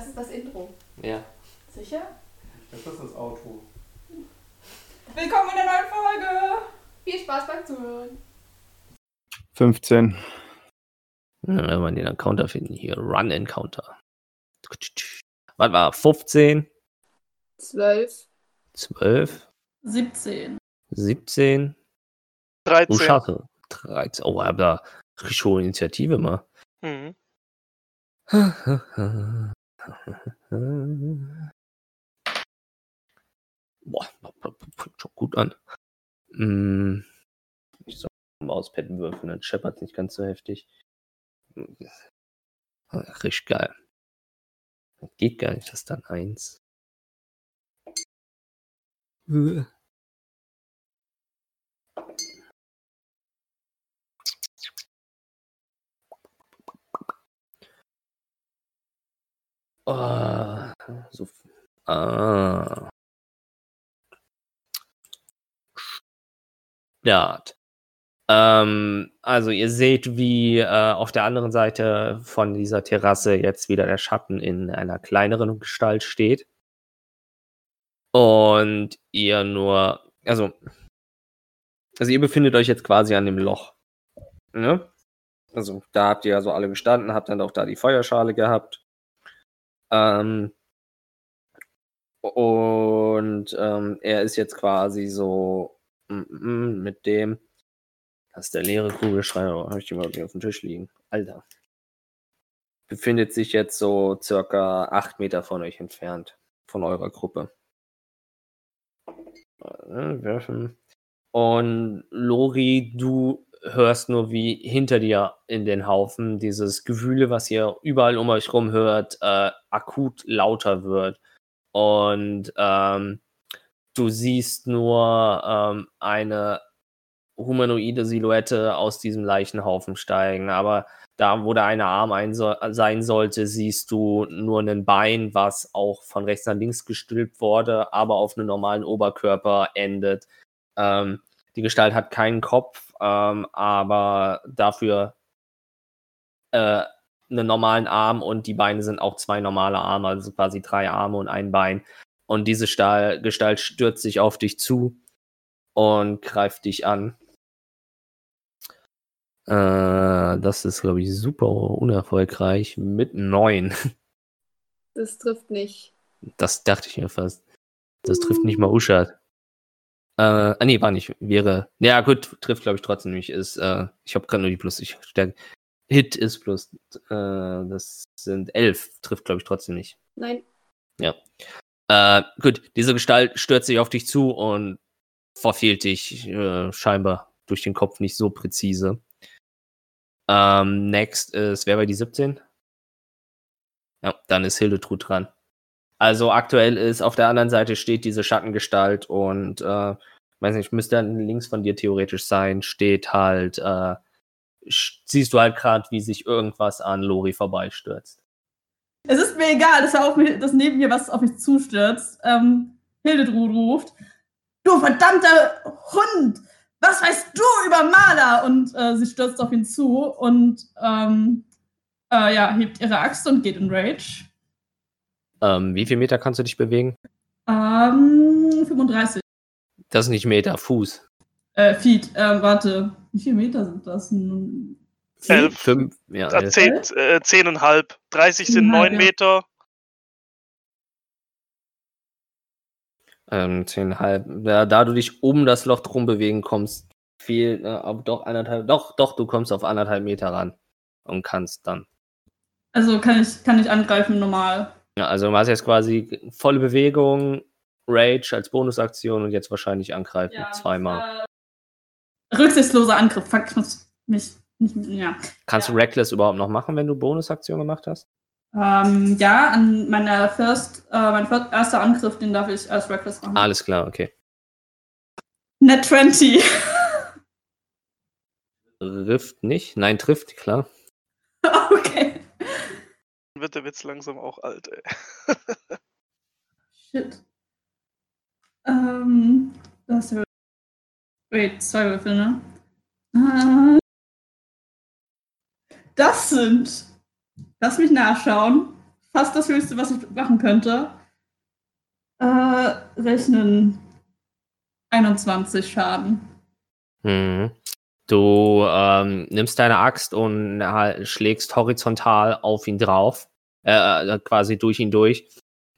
Das ist das Intro. Ja. Sicher? Das ist das Auto. Willkommen in der neuen Folge. Viel Spaß beim Zuhören. 15. Ja, Wenn wir den Encounter finden, hier Run Encounter. Was war? 15, 12. 12, 17. 17. Oh, 13. schade. 13. Oh, aber da richtig hohe Initiative mal. Mhm. Boah, fängt schon gut an. Mm, Ich soll mal Mauspad würfeln, dann scheppert nicht ganz so heftig. Richtig geil. Das geht gar nicht, das ist dann eins. Ah, so. Ah. Start. Ähm, also ihr seht, wie äh, auf der anderen Seite von dieser Terrasse jetzt wieder der Schatten in einer kleineren Gestalt steht. Und ihr nur, also, also ihr befindet euch jetzt quasi an dem Loch. Ne? Also da habt ihr also alle gestanden, habt dann auch da die Feuerschale gehabt. Ähm, und ähm, er ist jetzt quasi so mm, mm, mit dem. Das ist der leere Kugelschreiber. Habe ich den mal auf dem Tisch liegen? Alter. Befindet sich jetzt so circa acht Meter von euch entfernt. Von eurer Gruppe. Äh, Werfen. Und Lori, du hörst nur, wie hinter dir in den Haufen dieses Gewühle, was ihr überall um euch rum hört, äh, akut lauter wird. Und ähm, du siehst nur ähm, eine humanoide Silhouette aus diesem Leichenhaufen steigen. Aber da, wo der eine Arm ein so sein sollte, siehst du nur ein Bein, was auch von rechts nach links gestülpt wurde, aber auf einem normalen Oberkörper endet. Ähm, die Gestalt hat keinen Kopf, ähm, aber dafür äh, einen normalen Arm und die Beine sind auch zwei normale Arme, also quasi drei Arme und ein Bein. Und diese Stahl Gestalt stürzt sich auf dich zu und greift dich an. Äh, das ist, glaube ich, super unerfolgreich mit neun. Das trifft nicht. Das dachte ich mir fast. Das trifft nicht mal Uschat. Äh, ah, nee, war nicht. Wäre. Ja, gut, trifft, glaube ich, trotzdem nicht. Ist, äh, ich habe gerade nur die Plus. Ich stärke. Hit ist plus. Äh, das sind elf. Trifft, glaube ich, trotzdem nicht. Nein. Äh, gut, diese Gestalt stürzt sich auf dich zu und verfehlt dich äh, scheinbar durch den Kopf nicht so präzise. Ähm, next ist, wer war die 17? Ja, dann ist Hildetrud dran. Also aktuell ist auf der anderen Seite steht diese Schattengestalt und äh, weiß nicht, müsste dann links von dir theoretisch sein, steht halt, äh, siehst du halt gerade, wie sich irgendwas an Lori vorbeistürzt. Es ist mir egal, dass, er auf mich, dass neben mir was auf mich zustürzt. Ähm, Hildetrud ruft: Du verdammter Hund! Was weißt du über Maler? Und äh, sie stürzt auf ihn zu und ähm, äh, ja, hebt ihre Axt und geht in Rage. Ähm, wie viel Meter kannst du dich bewegen? Ähm, 35. Das ist nicht Meter, Fuß. Äh, Feet. Äh, warte, wie viele Meter sind das? Hm, Elf. Fünf, ja, Äh, elf. zehn, äh, zehneinhalb. 30 sind Zehneinhalb, 9 ja. Meter. Ähm, zehnhalb. Ja, da du dich um das Loch drum bewegen kommst, fehlt, äh, aber doch anderthalb, doch, doch, du kommst auf anderthalb Meter ran und kannst dann. Also kann ich, kann ich angreifen normal. Ja, also du hast jetzt quasi volle Bewegung, Rage als Bonusaktion und jetzt wahrscheinlich angreifen zweimal. Äh, rücksichtsloser Angriff. Fuck, ich muss mich. Ja. Kannst ja. du Reckless überhaupt noch machen, wenn du Bonusaktion gemacht hast? Ähm, ja, an meiner First, äh, mein fir- erster Angriff, den darf ich als Reckless machen. Alles klar, okay. Net 20. Trifft nicht? Nein, trifft, klar. Wird der Witz langsam auch alt, ey. Shit. Ähm, das ist ja. Wait, zwei Würfel, ne? Äh, das sind. Lass mich nachschauen. fast das Höchste, was ich machen könnte. Äh, rechnen 21 Schaden. Mhm. Du ähm, nimmst deine Axt und schlägst horizontal auf ihn drauf, äh, quasi durch ihn durch.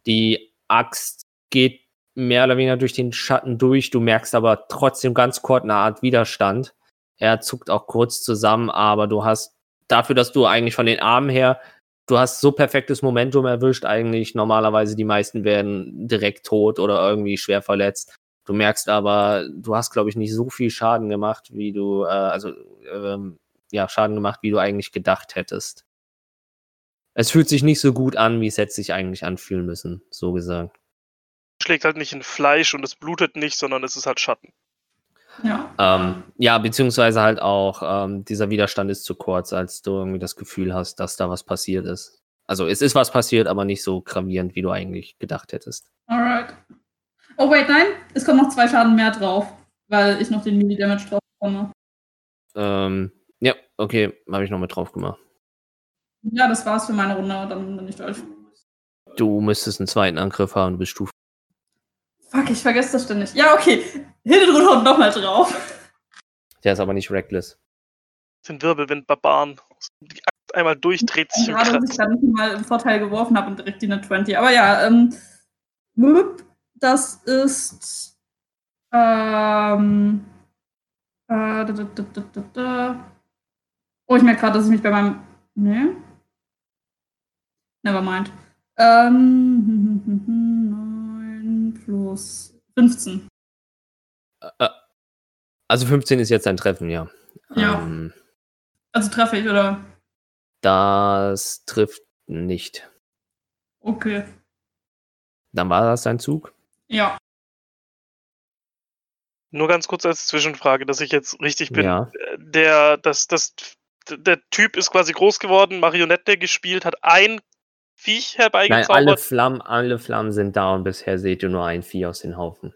Die Axt geht mehr oder weniger durch den Schatten durch. Du merkst aber trotzdem ganz kurz eine Art Widerstand. Er zuckt auch kurz zusammen, aber du hast dafür, dass du eigentlich von den Armen her, du hast so perfektes Momentum erwischt. Eigentlich normalerweise die meisten werden direkt tot oder irgendwie schwer verletzt. Du merkst aber, du hast, glaube ich, nicht so viel Schaden gemacht, wie du, äh, also, ähm, ja, Schaden gemacht, wie du eigentlich gedacht hättest. Es fühlt sich nicht so gut an, wie es hätte sich eigentlich anfühlen müssen, so gesagt. Schlägt halt nicht in Fleisch und es blutet nicht, sondern es ist halt Schatten. Ja. Ähm, ja, beziehungsweise halt auch, ähm, dieser Widerstand ist zu kurz, als du irgendwie das Gefühl hast, dass da was passiert ist. Also es ist was passiert, aber nicht so gravierend, wie du eigentlich gedacht hättest. Alright. Oh, wait, nein. Es kommen noch zwei Schaden mehr drauf, weil ich noch den Mini-Damage drauf bekomme. Ähm, ja, okay, habe ich noch mit drauf gemacht. Ja, das war's für meine Runde. Dann bin ich durch. Du müsstest einen zweiten Angriff haben, du bist Stufe. Fuck, ich vergesse das ständig. Ja, okay. Hildetrud haut nochmal drauf. Der ist aber nicht reckless. Das sind Wirbelwind-Barbaren. Die Axt einmal durchdreht sich und Gerade, dass ich gerade nicht mal im Vorteil geworfen habe und direkt die eine 20. Aber ja, ähm, das ist ähm, äh, da, da, da, da, da, da. Oh, ich merke gerade, dass ich mich bei meinem. Ne? Nevermind. Ähm, 9 plus 15. Äh, also 15 ist jetzt ein Treffen, ja. Ja. Ähm, Also treffe ich, oder? das trifft nicht. Okay. Dann war das dein Zug. Ja. Nur ganz kurz als Zwischenfrage, dass ich jetzt richtig bin. Ja. Der, das, das, der Typ ist quasi groß geworden, Marionette gespielt, hat ein Viech Nein, alle herbeigezaubert. Flammen, alle Flammen sind da und bisher seht ihr nur ein Vieh aus den Haufen.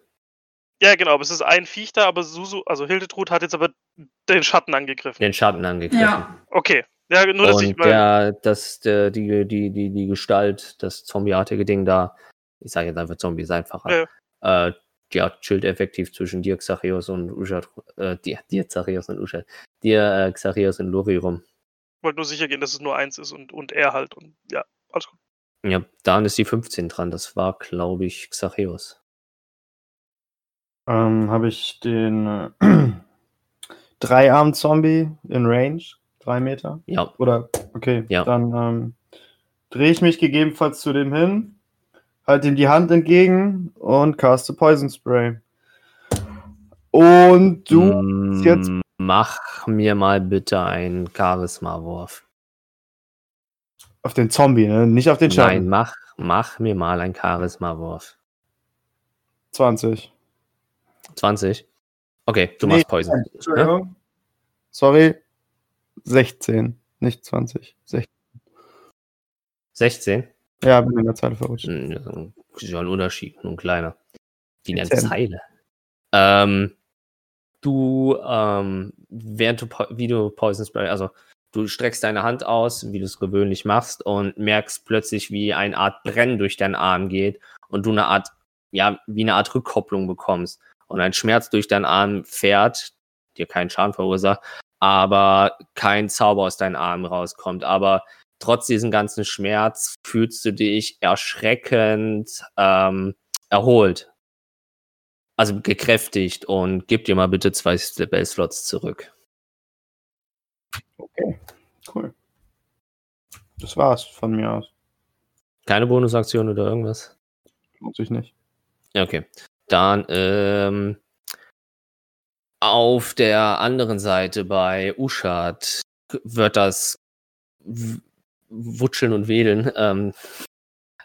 Ja, genau, aber es ist ein Viech da, aber Susu, also Hildetrud hat jetzt aber den Schatten angegriffen. Den Schatten angegriffen. Ja. Okay. Ja, nur dass ich und mal. der, das, der, die, die, die, die Gestalt, das zombieartige Ding da, ich sage jetzt einfach Zombie, ist einfacher. Äh, ja, chillt effektiv zwischen dir, Xachios und Uschat, äh, dir, dir, Xachios und Uschat, dir, äh, Xachios und Lori rum. wollte nur sicher gehen, dass es nur eins ist und, und er halt. Und ja, alles gut. Ja, dann ist die 15 dran. Das war, glaube ich, Xachios. Ähm, Habe ich den äh, Dreiarm-Zombie in Range? Drei Meter? Ja, Oder, okay, Ja. dann ähm, drehe ich mich gegebenenfalls zu dem hin, halte ihm die Hand entgegen und caste Poison Spray. Und du Mm, jetzt- Mach mir mal bitte einen Charisma-Wurf. Auf den Zombie, ne? Nicht auf den Nein, Schatten. mach, mach mir mal einen Charisma-Wurf. 20. 20? Okay, du Nee, machst Poison. Ja? Entschuldigung. Sorry. 16, nicht 20. 16. 16? Ja, bin in der Zeile verrutscht. Hm, das ist ja ein Unterschied, nur ein kleiner. Die nennt Dezent. Zeile. Ähm, du, ähm, während du, wie du Poison Spray, also du streckst deine Hand aus, wie du es gewöhnlich machst, und merkst plötzlich, wie eine Art Brennen durch deinen Arm geht und du eine Art, ja, wie eine Art Rückkopplung bekommst. Und ein Schmerz durch deinen Arm fährt, dir keinen Schaden verursacht, aber kein Zauber aus deinen Armen rauskommt. Aber trotz diesem ganzen Schmerz fühlst du dich erschreckend ähm, erholt. Also gekräftigt und gib dir mal bitte zwei Spell-Slots zurück. Okay, cool. Das war's von mir aus. Keine Bonusaktion oder irgendwas? Lohnt sich nicht. Ja, Okay. Dann ähm, auf der anderen Seite bei Uschat wird das Wutscheln und Wedeln, ähm,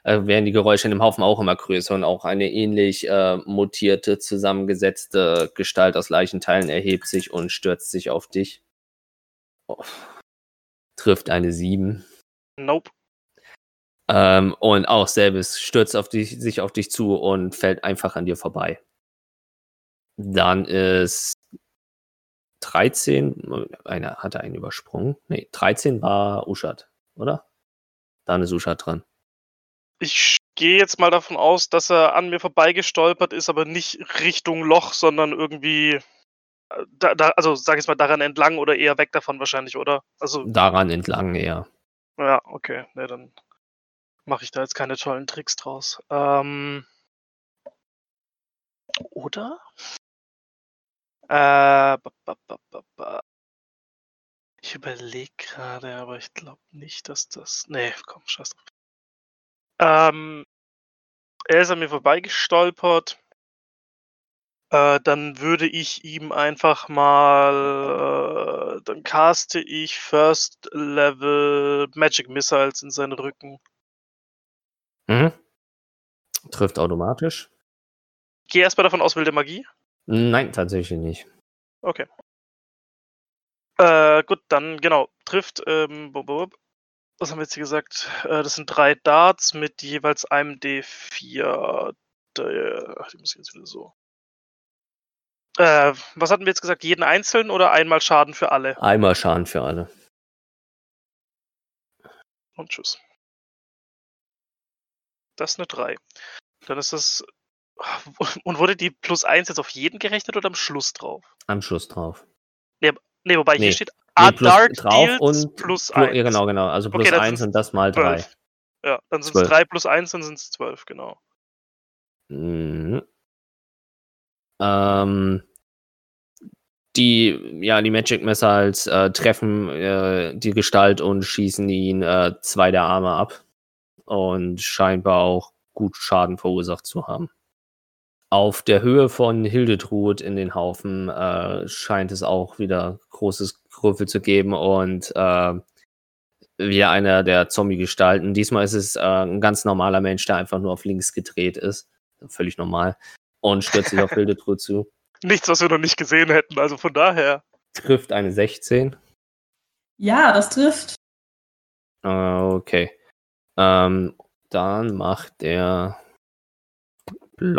äh, werden die Geräusche in dem Haufen auch immer größer und auch eine ähnlich äh, mutierte, zusammengesetzte Gestalt aus Leichenteilen erhebt sich und stürzt sich auf dich. Oh. Trifft eine 7. Nope. Ähm, und auch selbes stürzt auf dich, sich auf dich zu und fällt einfach an dir vorbei. Dann ist 13, einer hatte einen übersprungen. Nee, 13 war Uschat, oder? Dann ist Uschat dran. Ich gehe jetzt mal davon aus, dass er an mir vorbeigestolpert ist, aber nicht Richtung Loch, sondern irgendwie, da, da, also sag ich mal, daran entlang oder eher weg davon wahrscheinlich, oder? Also, Daran entlang eher. ja, okay, ne, dann mache ich da jetzt keine tollen Tricks draus. Ähm, oder? Äh, ba, ba, ba, ba, ba. Ich überlege gerade, aber ich glaube nicht, dass das. Nee, komm, scheiß drauf. Ähm, er ist an mir vorbeigestolpert. Äh, dann würde ich ihm einfach mal. Äh, dann caste ich First Level Magic Missiles in seinen Rücken. Mhm. Trifft automatisch. Ich gehe erstmal davon aus, wilde Magie. Nein, tatsächlich nicht. Okay. Äh, gut, dann genau. Trifft. Ähm, bub, bub, was haben wir jetzt hier gesagt? Äh, das sind drei Darts mit jeweils einem D4. Der, ach, die muss ich jetzt wieder so. Äh, was hatten wir jetzt gesagt? Jeden einzeln oder einmal Schaden für alle? Einmal Schaden für alle. Und tschüss. Das ist eine 3. Dann ist das. Und wurde die plus 1 jetzt auf jeden gerechnet oder am Schluss drauf? Am Schluss drauf. Ne, wobei hier Nee. steht Nee, A plus Dart drauf deals und plus Plu- 1. Ja, genau, genau. Also plus Okay, dann 1 sind's und das mal 3. 12. Ja, dann sind es Zwölf. 3 plus 1, dann sind es 12, genau. Mhm. Ähm, die, ja, die Magic Missiles äh, treffen äh, die Gestalt und schießen ihn äh, zwei der Arme ab. Und scheinbar auch gut Schaden verursacht zu haben. Auf der Höhe von Hildetrud in den Haufen äh, scheint es auch wieder großes Grüffel zu geben und äh, wieder einer der Zombie-Gestalten. Diesmal ist es äh, ein ganz normaler Mensch, der einfach nur auf links gedreht ist. Völlig normal. Und stürzt sich auf Hildetrud zu. Nichts, was wir noch nicht gesehen hätten, also von daher. Trifft eine 16. Ja, das trifft. Äh, Okay. Ähm, dann macht der. Äh,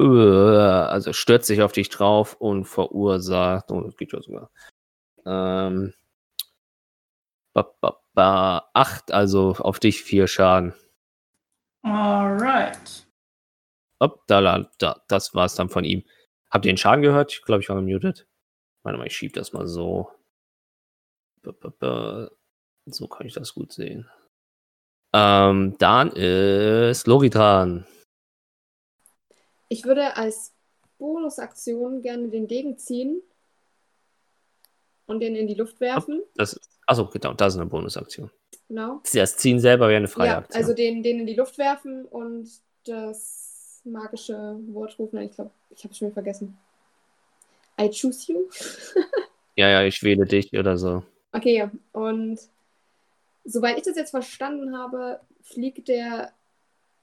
Also stürzt sich auf dich drauf und verursacht. Oh, das geht ja sogar. Ähm, ba, ba, ba, acht, also auf dich vier Schaden. Alright. Hopp, da, da, da, das war's dann von ihm. Habt ihr den Schaden gehört? Ich glaube, ich war gemutet. Warte mal, ich schieb das mal so. So kann ich das gut sehen. Ähm, dann ist Lori dran. Ich würde als Bonusaktion gerne den Degen ziehen und den in die Luft werfen. Das achso, genau, das ist eine Bonusaktion. Genau. Das Ziehen selber wäre eine freie Ja, Aktion. also den, den in die Luft werfen und das magische Wort rufen. Ich glaube, ich habe schon wieder vergessen. I choose you. ja, ja, ich wähle dich oder so. Okay, und soweit ich das jetzt verstanden habe, fliegt der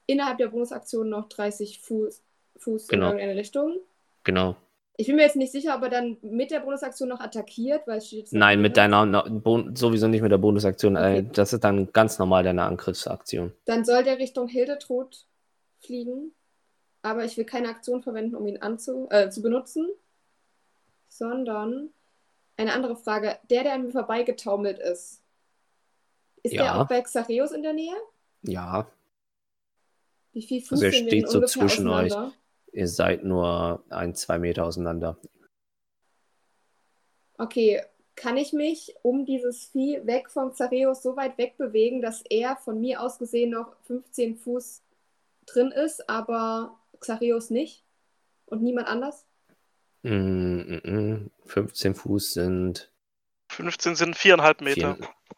innerhalb der Bonusaktion noch 30 Fuß, Fuß Genau. in irgendeine Richtung. Genau. Ich bin mir jetzt nicht sicher, ob er dann mit der Bonusaktion noch attackiert, weil es Nein, mit deiner, na- Bon- sowieso nicht mit der Bonusaktion. Äh, Okay. das ist dann ganz normal deine Angriffsaktion. Dann soll der Richtung Hildetrud fliegen. Aber ich will keine Aktion verwenden, um ihn anzu äh, zu benutzen. Sondern eine andere Frage. Der, der an mir vorbeigetaumelt ist, ist der Ja. auch bei Xareus in der Nähe? Ja, Wie viel Fuß Also er steht so zwischen euch. ihr seid nur ein, zwei Meter auseinander. Okay, kann ich mich um dieses Vieh weg vom Xareus so weit wegbewegen, dass er von mir aus gesehen noch 15 Fuß drin ist, aber Xareus nicht? Und niemand anders? Mm, mm, mm. 15 Fuß sind 15 sind viereinhalb Meter.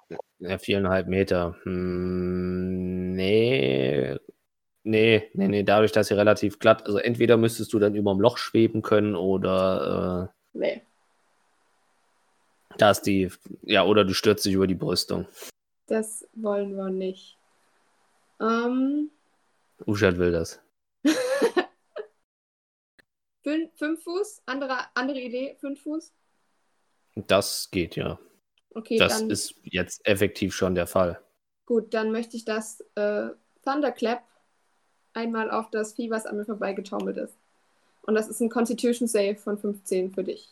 Vier, ja, viereinhalb Meter. Hm, nee. Nee, nee, nee, dadurch, dass sie relativ glatt, also entweder müsstest du dann überm Loch schweben können oder Nee. äh, da ist die, ja, oder du stürzt dich über die Brüstung. Das wollen wir nicht. Ähm, Uschat will das. Fün fünf Fuß? Andere, andere Idee? Fünf Fuß? Das geht ja. Okay, das dann ist jetzt effektiv schon der Fall. gut. Dann möchte ich das äh, Thunderclap einmal auf das Vieh, was an mir vorbeigetaumelt ist. Und das ist ein Constitution Save von 15 für dich.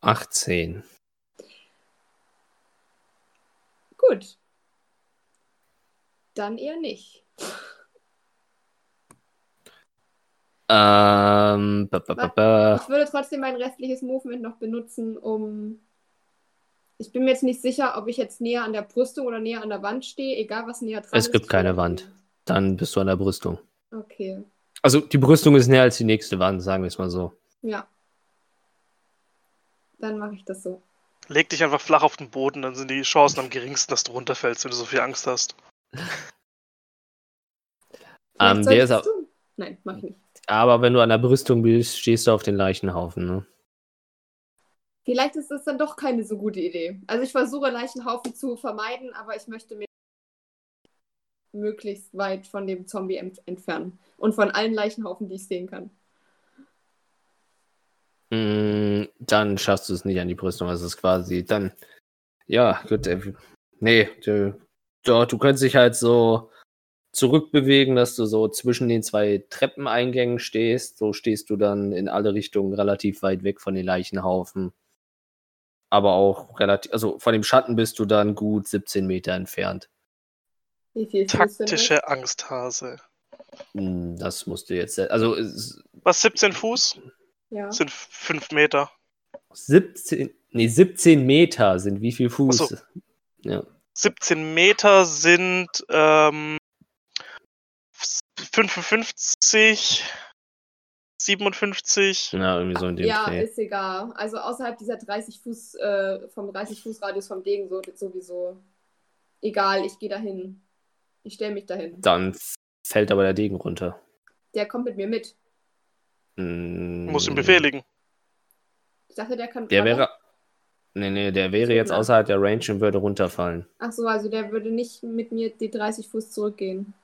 18. Gut. Dann eher nicht. Ähm, ba, ba, ba, ba. Ich würde trotzdem mein restliches Movement noch benutzen, um. Ich bin mir jetzt nicht sicher, ob ich jetzt näher an der Brüstung oder näher an der Wand stehe, egal was näher dran Es ist. gibt ich keine Wand. Dann bist du an der Brüstung. Okay. Also die Brüstung ist näher als die nächste Wand, sagen wir es mal so. Ja. Dann mache ich das so. Leg dich einfach flach auf den Boden, dann sind die Chancen am geringsten, dass du runterfällst, wenn du so viel Angst hast. Ähm, Vielleicht soll der ist das au- tun? Nein, mach ich nicht. Aber wenn du an der Brüstung bist, stehst du auf den Leichenhaufen. Ne? Vielleicht ist das dann doch keine so gute Idee. Also ich versuche Leichenhaufen zu vermeiden, aber ich möchte mich möglichst weit von dem Zombie ent entfernen. Und von allen Leichenhaufen, die ich sehen kann. Mm, Dann schaffst du es nicht an die Brüstung. Also es ist quasi dann. Ja, gut. Äh, nee, du, du, du könntest dich halt so zurückbewegen, dass du so zwischen den zwei Treppeneingängen stehst. So stehst du dann in alle Richtungen relativ weit weg von den Leichenhaufen. Aber auch relativ, also von dem Schatten bist du dann gut 17 Meter entfernt. Wie viel Fuß sind das? Taktische Angsthase. Mm, Das musst du jetzt, also Was, 17 Fuß? Ja. Sind 5 Meter. 17, nee, 17 Meter sind wie viel Fuß? So. Ja. 17 Meter sind ähm, 55, 57. ja, irgendwie so in dem Ja, Dreh. ist egal. Also außerhalb dieser 30 Fuß, äh, vom 30 Fuß Radius vom Degen so, sowieso. Egal, ich gehe dahin. Ich stelle mich dahin. Dann fällt aber der Degen runter. Der kommt mit mir mit. Mm, Du musst ihn befehligen. Ich dachte, der kann. Der wäre. Nee, nee, der wäre jetzt außerhalb der Range und würde runterfallen. Ach so, also der würde nicht mit mir die 30 Fuß zurückgehen.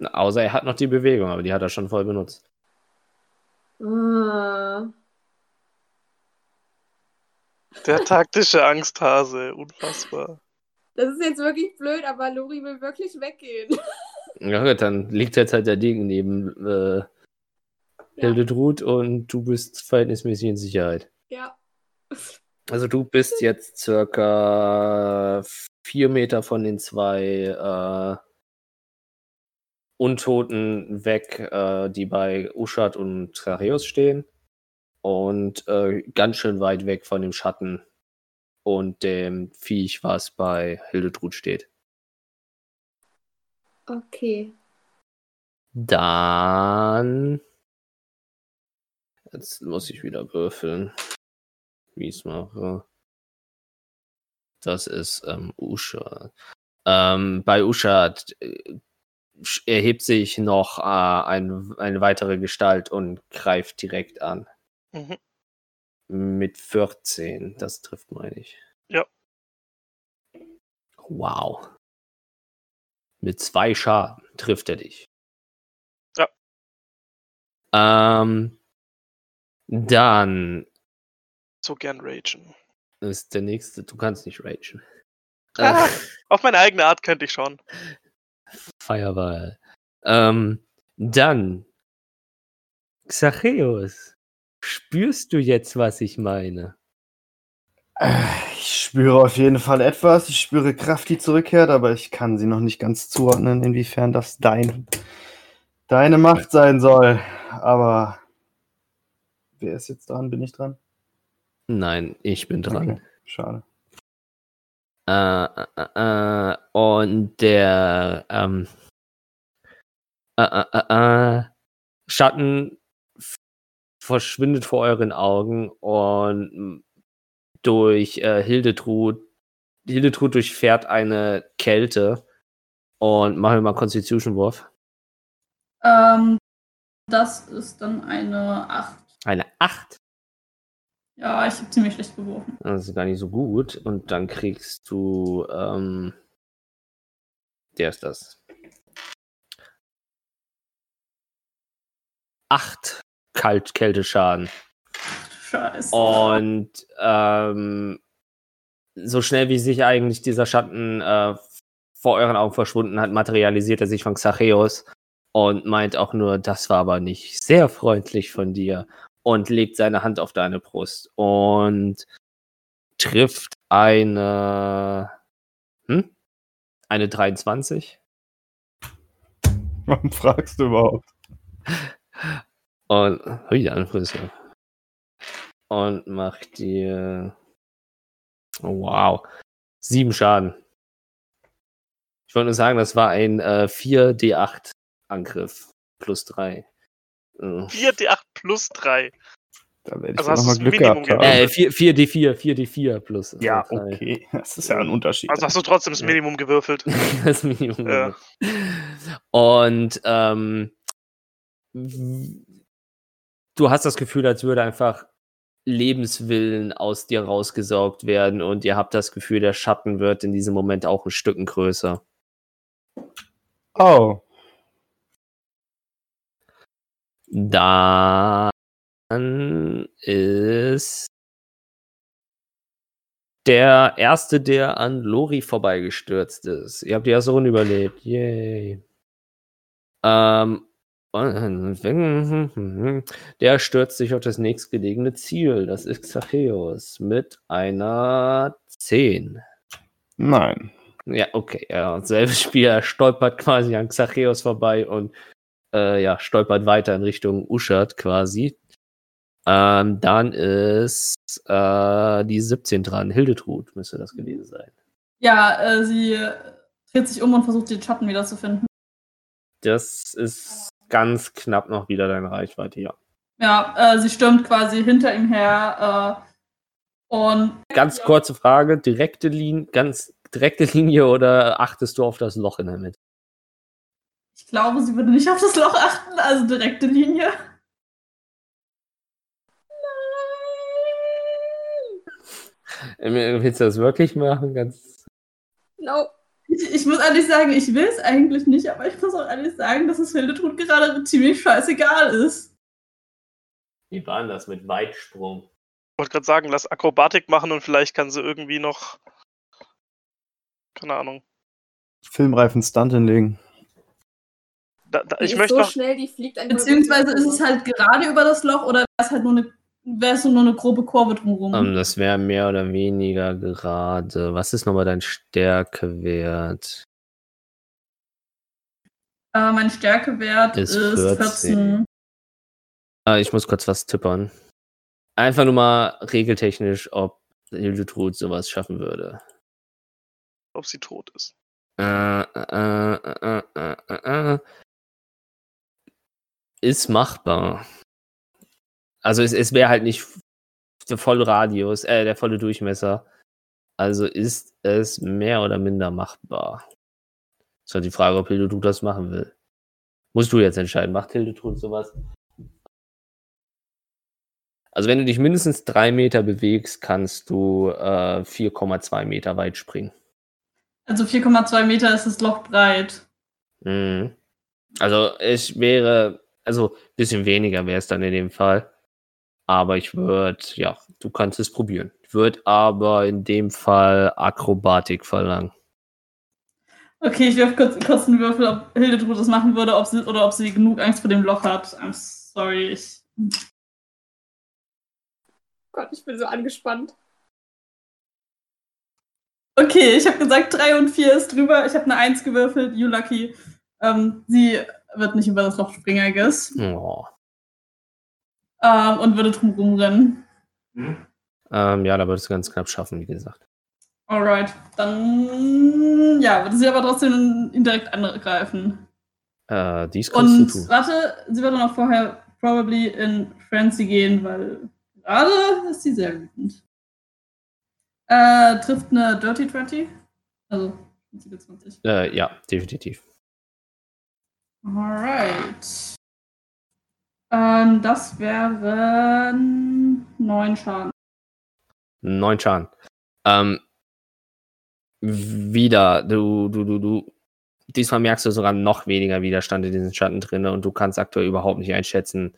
Außer er hat noch die Bewegung, aber die hat er schon voll benutzt. Ah. Der taktische Angsthase. Unfassbar. Das ist jetzt wirklich blöd, aber Lori will wirklich weggehen. Ja gut, dann liegt jetzt halt der Degen neben äh, Hildetrud und du bist verhältnismäßig in Sicherheit. Ja. Also du bist jetzt circa vier Meter von den zwei äh, Untoten weg, äh, die bei Uschat und Tracheus stehen. Und äh, ganz schön weit weg von dem Schatten und dem Viech, was bei Hildetrud steht. Okay. Dann. Jetzt muss ich wieder würfeln. Wie ich es mache. Das ist ähm, Usha. Ähm, bei Usha äh, erhebt sich noch äh, ein, eine weitere Gestalt und greift direkt an. Mhm. Mit 14. Das trifft, meine ich. Ja. Wow. Mit zwei Schaden trifft er dich. Ja. Ähm, dann So gern ragen. ist der nächste. Du kannst nicht ragen. Ah. Äh, Auf meine eigene Art könnte ich schon. Fireball. Ähm, dann Xacheus. Spürst du jetzt, was ich meine? Ich spüre auf jeden Fall etwas. Ich spüre Kraft, die zurückkehrt, aber ich kann sie noch nicht ganz zuordnen, inwiefern das dein, deine Macht sein soll. Aber wer ist jetzt dran? Bin ich dran? Nein, ich bin dran. Okay, schade. Äh, äh, äh, und der ähm, äh, äh, Schatten verschwindet vor euren Augen und durch äh, Hildetrud, Hildetrud durchfährt eine Kälte und machen wir mal einen Constitution-Wurf. Ähm, das ist dann eine 8. Eine 8. Ja, ich habe ziemlich schlecht geworfen. Das ist gar nicht so gut. Und dann kriegst du, ähm, der ist das. Acht Kalt Kälteschaden. Scheiße. Und ähm, so schnell wie sich eigentlich dieser Schatten äh, vor euren Augen verschwunden hat, materialisiert er sich von Xacheus und meint auch nur, das war aber nicht sehr freundlich von dir und legt seine Hand auf deine Brust und trifft eine. Hm? eine 23. Warum fragst du überhaupt? Und, hui, Anfrisse. Und macht dir, oh, wow, sieben Schaden. Ich wollte nur sagen, das war ein äh, 4d8 Angriff plus 3. Äh, 4d8 plus 3. Da werde ich Also hast nochmal Glück Minimum gehabt haben. äh, 4, 4d4, 4d4 plus. ja, drei. okay. Das ist ja ein Unterschied. Also hast du trotzdem das Ja. Minimum gewürfelt. das Minimum. Ja. Und ähm, du hast das Gefühl, als würde einfach Lebenswillen aus dir rausgesaugt werden und ihr habt das Gefühl, der Schatten wird in diesem Moment auch ein Stücken größer. Oh. Dann ist der erste, der an Lori vorbeigestürzt ist. Ihr habt die erste Runde überlebt. Yay. Ähm, der stürzt sich auf das nächstgelegene Ziel. Das ist Xacheos mit einer 10. Nein. Ja, okay. Ja, selbes Spiel. Er stolpert quasi an Xacheos vorbei und äh, ja, stolpert weiter in Richtung Uschat quasi. Ähm, dann ist äh, die 17 dran. Hildetrud müsste das gewesen sein. Ja, äh, sie dreht sich um und versucht, den Schatten wiederzufinden. Das ist ganz knapp noch wieder deine Reichweite, ja. Ja, äh, sie stürmt quasi hinter ihm her äh, und Ganz kurze Frage: direkte Linie, ganz direkte Linie oder achtest du auf das Loch in der Mitte? ich glaube, sie würde nicht auf das Loch achten, also direkte Linie. Willst du das wirklich machen? Ganz No. Ich, ich muss ehrlich sagen, ich will es eigentlich nicht, aber ich muss auch ehrlich sagen, dass es Hildetrud gerade ziemlich scheißegal ist. Wie war denn das mit Weitsprung? Ich wollte gerade sagen, lass Akrobatik machen und vielleicht kann sie irgendwie noch. Keine Ahnung. Filmreifen Stunt hinlegen. Da, da, Die ich ist möchte so noch. schnell, die fliegt Beziehungsweise ist es halt gerade über das Loch oder es halt nur eine, wäre es nur eine grobe Kurve drumherum. Ähm, das wäre mehr oder weniger gerade. Was ist nochmal dein Stärkewert? Äh, mein Stärkewert Ist ist, 14. 14. Äh, ich muss kurz was tippern. Einfach nur mal regeltechnisch, ob Hildetrud sowas schaffen würde. Ob sie tot ist. Äh, äh, äh, äh, äh, äh. Ist machbar. Also es, es wäre halt nicht der volle Radius, äh, der volle Durchmesser. Also ist es mehr oder minder machbar. Ist halt die Frage, ob Hildetrud das machen will. Musst du jetzt entscheiden. Macht Hildetrud sowas? Also wenn du dich mindestens drei Meter bewegst, kannst du äh, 4,2 Meter weit springen. Also 4,2 Meter ist das Loch breit. Mhm. Also es wäre, also ein bisschen weniger wäre es dann in dem Fall. Aber ich würde, ja, du kannst es probieren. Ich würde aber in dem Fall Akrobatik verlangen. Okay, ich werfe kurz, kurz einen Würfel, ob Hildetrud das machen würde ob sie, oder ob sie genug Angst vor dem Loch hat. I'm sorry. Ich, Gott, ich bin so angespannt. okay, ich habe gesagt, 3 und 4 ist drüber. Ich habe eine 1 gewürfelt. You lucky. Ähm, sie wird nicht über das Loch springen, I guess. Oh. Ähm, und würde drum rumrennen. Ähm, ja, da würdest du ganz knapp schaffen, wie gesagt. Alright. Dann, ja, würde sie aber trotzdem ihn direkt angreifen. Äh, dies kannst Und du tun. warte, sie würde noch vorher probably in Frenzy gehen, weil gerade ist sie sehr wütend. Äh, trifft eine Dirty 20? Also, 20. Äh, ja, definitiv. Alright. Ähm, das wären neun Schaden. Neun Schaden. Ähm, wieder, du, du, du, du. Diesmal merkst du sogar noch weniger Widerstand in diesen Schatten drin und du kannst aktuell überhaupt nicht einschätzen,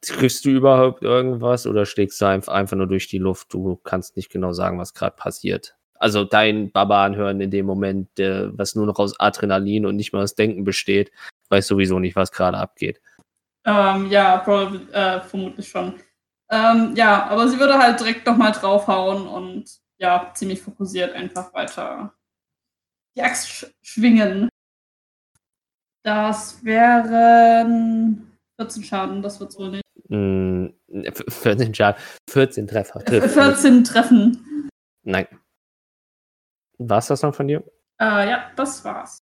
triffst du überhaupt irgendwas oder schlägst du einfach, nur durch die Luft? Du kannst nicht genau sagen, was gerade passiert. Also dein Baba anhören in dem Moment, was nur noch aus Adrenalin und nicht mehr aus Denken besteht, weiß sowieso nicht, was gerade abgeht. Ähm, ja, probably, äh, vermutlich schon. Ähm, ja, aber sie würde halt direkt nochmal draufhauen und ja, ziemlich fokussiert einfach weiter die Axt sch schwingen. Das wären 14 Schaden, das wird's wohl nicht. Mm, 14 Schaden. 14 Treffer. Äh, Trifft. 14 treffen. Nein. War's das noch von dir? Äh, ja, das war's.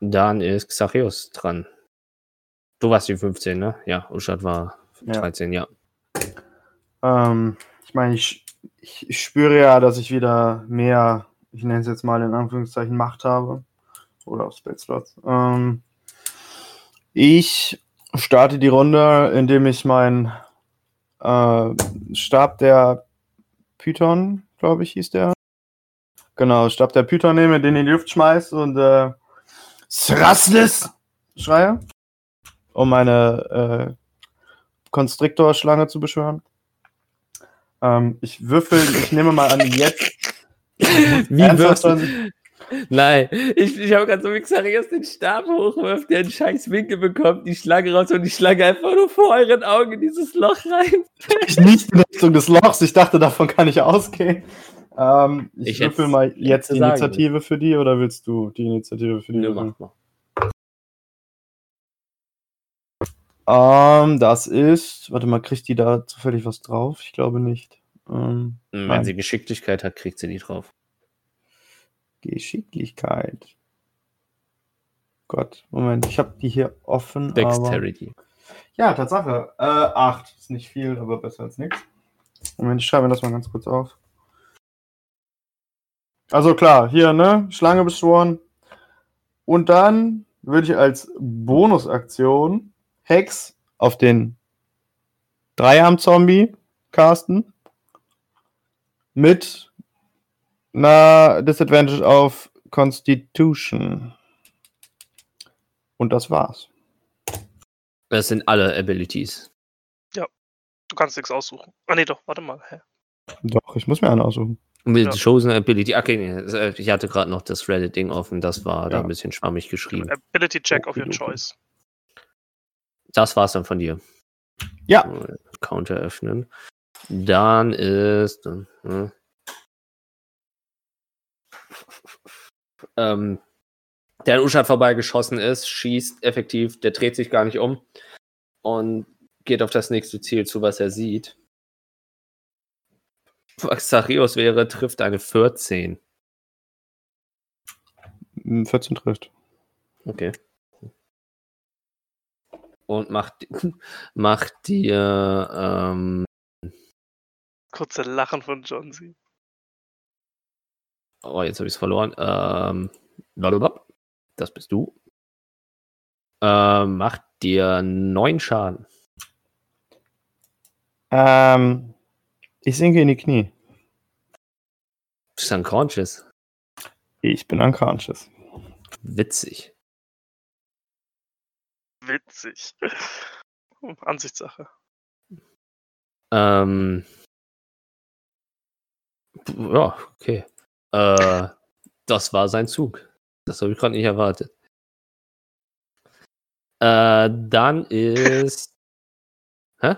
Dann ist Xachios dran. Du warst die 15, ne? Ja, Uschat war Ja. 13, ja. Ähm, ich meine, ich, ich, ich spüre ja, dass ich wieder mehr, ich nenne es jetzt mal in Anführungszeichen, Macht habe. Oder auf Spellslots. Ähm, ich starte die Runde, indem ich meinen äh, Stab der Python, glaube ich, hieß der. Genau, Stab der Python nehme, den in die Luft schmeiß und äh, Sraslis schreie, um meine äh, Konstriktorschlange zu beschwören. Ähm, ich würfel, ich nehme mal an, jetzt. Wie du? dann- Nein, ich, ich habe gerade so wie Xarios den Stab hochwirft, der einen scheiß Winkel bekommt, die Schlange raus und die Schlange einfach nur vor euren Augen in dieses Loch rein. Ich nicht in Richtung des Lochs. Ich dachte, davon kann ich ausgehen. Ähm, ich Ich würfel mal jetzt die Initiative für die oder willst du die Initiative für die würfeln? mach mal. Ähm, das ist. Warte mal, kriegt die da zufällig was drauf? Ich glaube nicht. Ähm, Wenn Nein. sie Geschicklichkeit hat, kriegt sie die drauf. Geschicklichkeit. Gott, Moment, ich habe die hier offen. Aber... Dexterity. Ja, Tatsache. Äh, acht. Ist nicht viel, aber besser als nichts. Moment, ich schreibe mir das mal ganz kurz auf. Also klar, hier, ne? Schlange beschworen. Und dann würde ich als Bonusaktion Hex auf den Dreiarm-Zombie casten. Mit einer Disadvantage auf Constitution. Und das war's. Das sind alle Abilities. Du kannst nichts aussuchen. Ah, nee, doch, warte mal. Hä? Doch, ich muss mir einen aussuchen. Mit Ja. Chosen Ability. Okay, nee, äh, ich hatte gerade noch das Reddit-Ding offen, das war da Ja. ein bisschen schwammig geschrieben. Ability Check of your choice. Das war's dann von dir. Ja. Counter öffnen. Dann ist. äh, ähm, der an Uschat vorbeigeschossen ist, schießt effektiv, der dreht sich gar nicht um und geht auf das nächste Ziel zu, was er sieht. Xarios wäre, trifft eine 14. Hm, 14 trifft. Okay. Und macht, macht dir ähm, Kurze Lachen von John C. Oh, jetzt habe ich es verloren. Ähm, das bist du. Ähm, macht dir neun Schaden. Ähm, ich sinke in die Knie. Du bist unconscious. Ich bin unconscious. Witzig. Witzig. Hm, Ansichtssache. Ähm, ja, okay. Äh, das war sein Zug. Das habe ich gerade nicht erwartet. Äh, dann ist. Hä?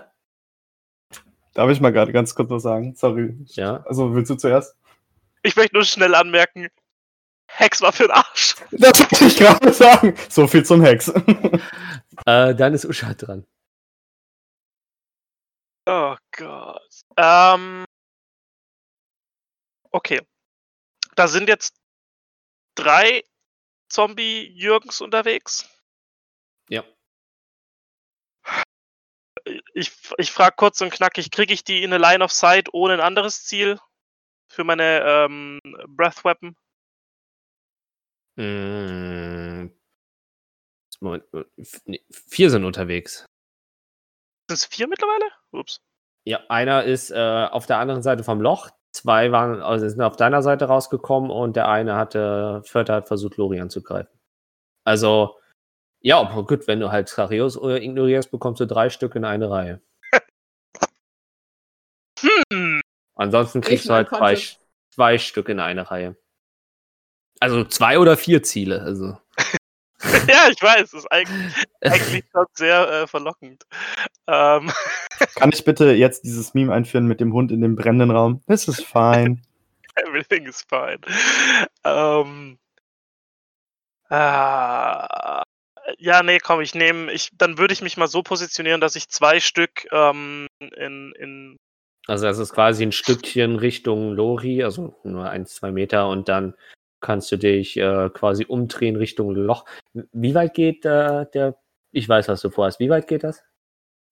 Darf ich mal gerade ganz kurz was sagen? Sorry. Ja. Also, willst du zuerst? Ich möchte nur schnell anmerken, Hex war für den Arsch. Das wollte ich gerade sagen. So viel zum Hex. Äh, dann ist Uschat dran. Oh Gott. Ähm. Okay. Da sind jetzt drei Zombie-Jürgens unterwegs. Ja. Ich, ich frage kurz und knackig, kriege ich die in eine Line of Sight ohne ein anderes Ziel für meine ähm, Breath Weapon? Moment, äh, f- nee, vier sind unterwegs. Sind es vier mittlerweile? Ups. Ja, einer ist äh, auf der anderen Seite vom Loch, zwei waren, also sind auf deiner Seite rausgekommen und der eine hatte, Vierte hat versucht, Lori anzugreifen. Also, ja, aber gut, wenn du halt Xarios äh, ignorierst, bekommst du drei Stück in eine Reihe. Hm. Ansonsten Ich kriegst du bin halt zwei, zwei Stück in eine Reihe. Also zwei oder vier Ziele, also. ja, ich weiß, das ist eigentlich, eigentlich schon sehr äh, verlockend. Ähm, Kann ich bitte jetzt dieses Meme einführen mit dem Hund in dem brennenden Raum? Das ist fein. Everything is fine. Ähm, äh, ja, nee, komm, ich nehme, ich, dann würde ich mich mal so positionieren, dass ich zwei Stück ähm, in, in. Also das ist quasi ein Stückchen Richtung Lori, also nur ein, zwei Meter und dann kannst du dich äh, quasi umdrehen Richtung Loch. Wie weit geht äh, der? Ich weiß, was du vorhast. Wie weit geht das?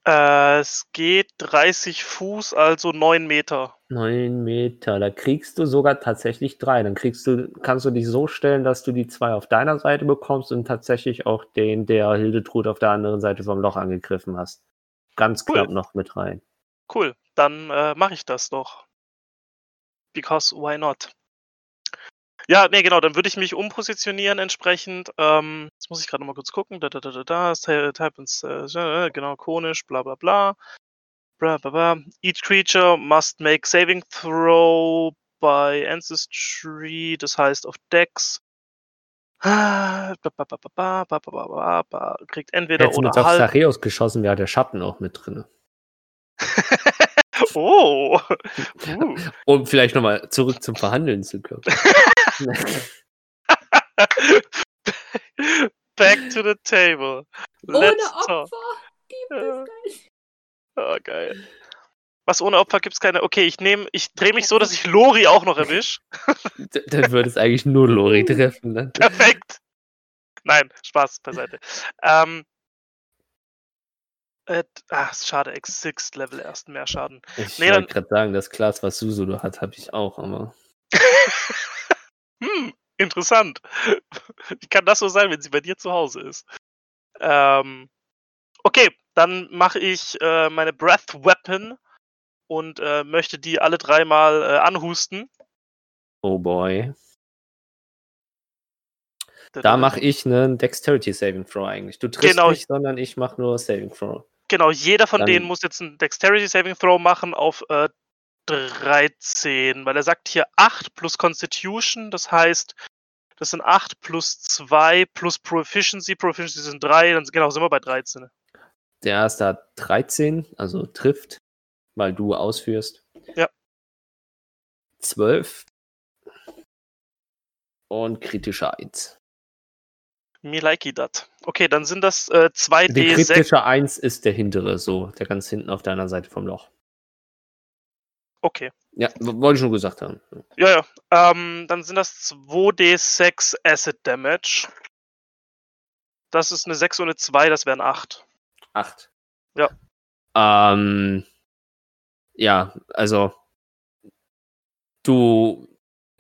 Äh, es geht 30 Fuß, also 9 Meter. Neun Meter. Da kriegst du sogar tatsächlich drei. Dann kriegst du, kannst du dich so stellen, dass du die zwei auf deiner Seite bekommst und tatsächlich auch den, der Hildetrud auf der anderen Seite vom Loch angegriffen hast. Ganz Cool. knapp noch mit rein. Cool, dann äh, mache ich das doch. Because why not? Ja, nee, genau, dann würde ich mich umpositionieren entsprechend. Ähm, jetzt muss ich gerade nochmal kurz gucken. Da, da, da, da, da, Type ins, äh, genau, konisch, bla, bla, bla. Bla, bla, bla. Each creature must make saving throw by Ancestry, das heißt auf Decks. Bla, bla, bla, kriegt entweder Hättest oder mit halb. Sareus geschossen, wäre der Schatten auch mit drin. oh! Uh. Um vielleicht nochmal zurück zum Verhandeln zu kommen. Back to the table. Ohne Let's talk. Opfer gibt es kein. Oh, geil. Was ohne Opfer gibt's keine. Okay, ich nehme, ich drehe mich so, dass ich Lori auch noch erwisch. D- Dann würde es eigentlich nur Lori treffen. Ne? Perfekt. Nein, Spaß beiseite. Ähm, äh, ist schade, X6 Level erst mehr Schaden. Ich Nee, wollte gerade sagen, das Glas, was Susudo hat, habe ich auch, aber. hm, interessant. Wie kann das so sein, wenn sie bei dir zu Hause ist? Ähm, okay, dann mache ich äh, meine Breath Weapon und äh, möchte die alle dreimal äh, anhusten. Oh boy. Da mache ich einen Dexterity Saving Throw eigentlich. Du triffst Genau. nicht, sondern ich mache nur Saving Throw. Genau, jeder von Dann- denen muss jetzt einen Dexterity Saving Throw machen auf äh, 13, weil er sagt hier 8 plus Constitution, das heißt, das sind 8 plus 2 plus Proficiency, Proficiency sind 3, dann genau, sind wir bei 13. Der erste hat 13, also trifft, weil du ausführst. Ja. 12. Und kritischer 1. Me likey dat. Okay, dann sind das äh, Die 2d6. kritische 1 ist der hintere, so, der ganz hinten auf deiner Seite vom Loch. Okay. Ja, wollte ich schon gesagt haben. Ja, ja. Ähm, dann sind das 2d6 Acid Damage. Das ist eine 6 und eine 2, das wären 8. 8. Ja. Ähm, ja, also du,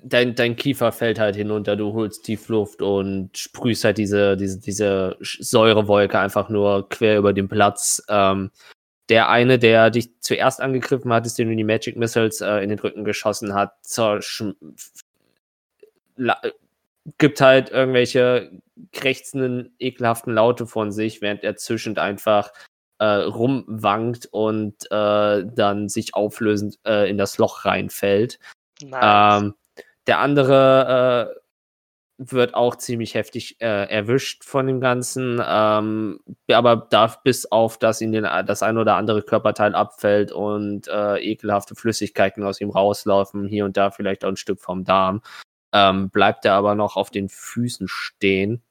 dein, dein Kiefer fällt halt hinunter, du holst tief Luft und sprühst halt diese, diese, diese Säurewolke einfach nur quer über den Platz. Ähm, der eine, der dich zuerst angegriffen hat, ist, den du die Magic Missiles äh, in den Rücken geschossen hat, la gibt halt irgendwelche krächzenden, ekelhaften Laute von sich, während er zischend einfach äh, rumwankt und äh, dann sich auflösend äh, in das Loch reinfällt. Nice. Ähm, der andere äh, wird auch ziemlich heftig äh, erwischt von dem Ganzen, ähm, aber darf bis auf, dass ihm den, das ein oder andere Körperteil abfällt und äh, ekelhafte Flüssigkeiten aus ihm rauslaufen, hier und da vielleicht auch ein Stück vom Darm, ähm, bleibt er aber noch auf den Füßen stehen.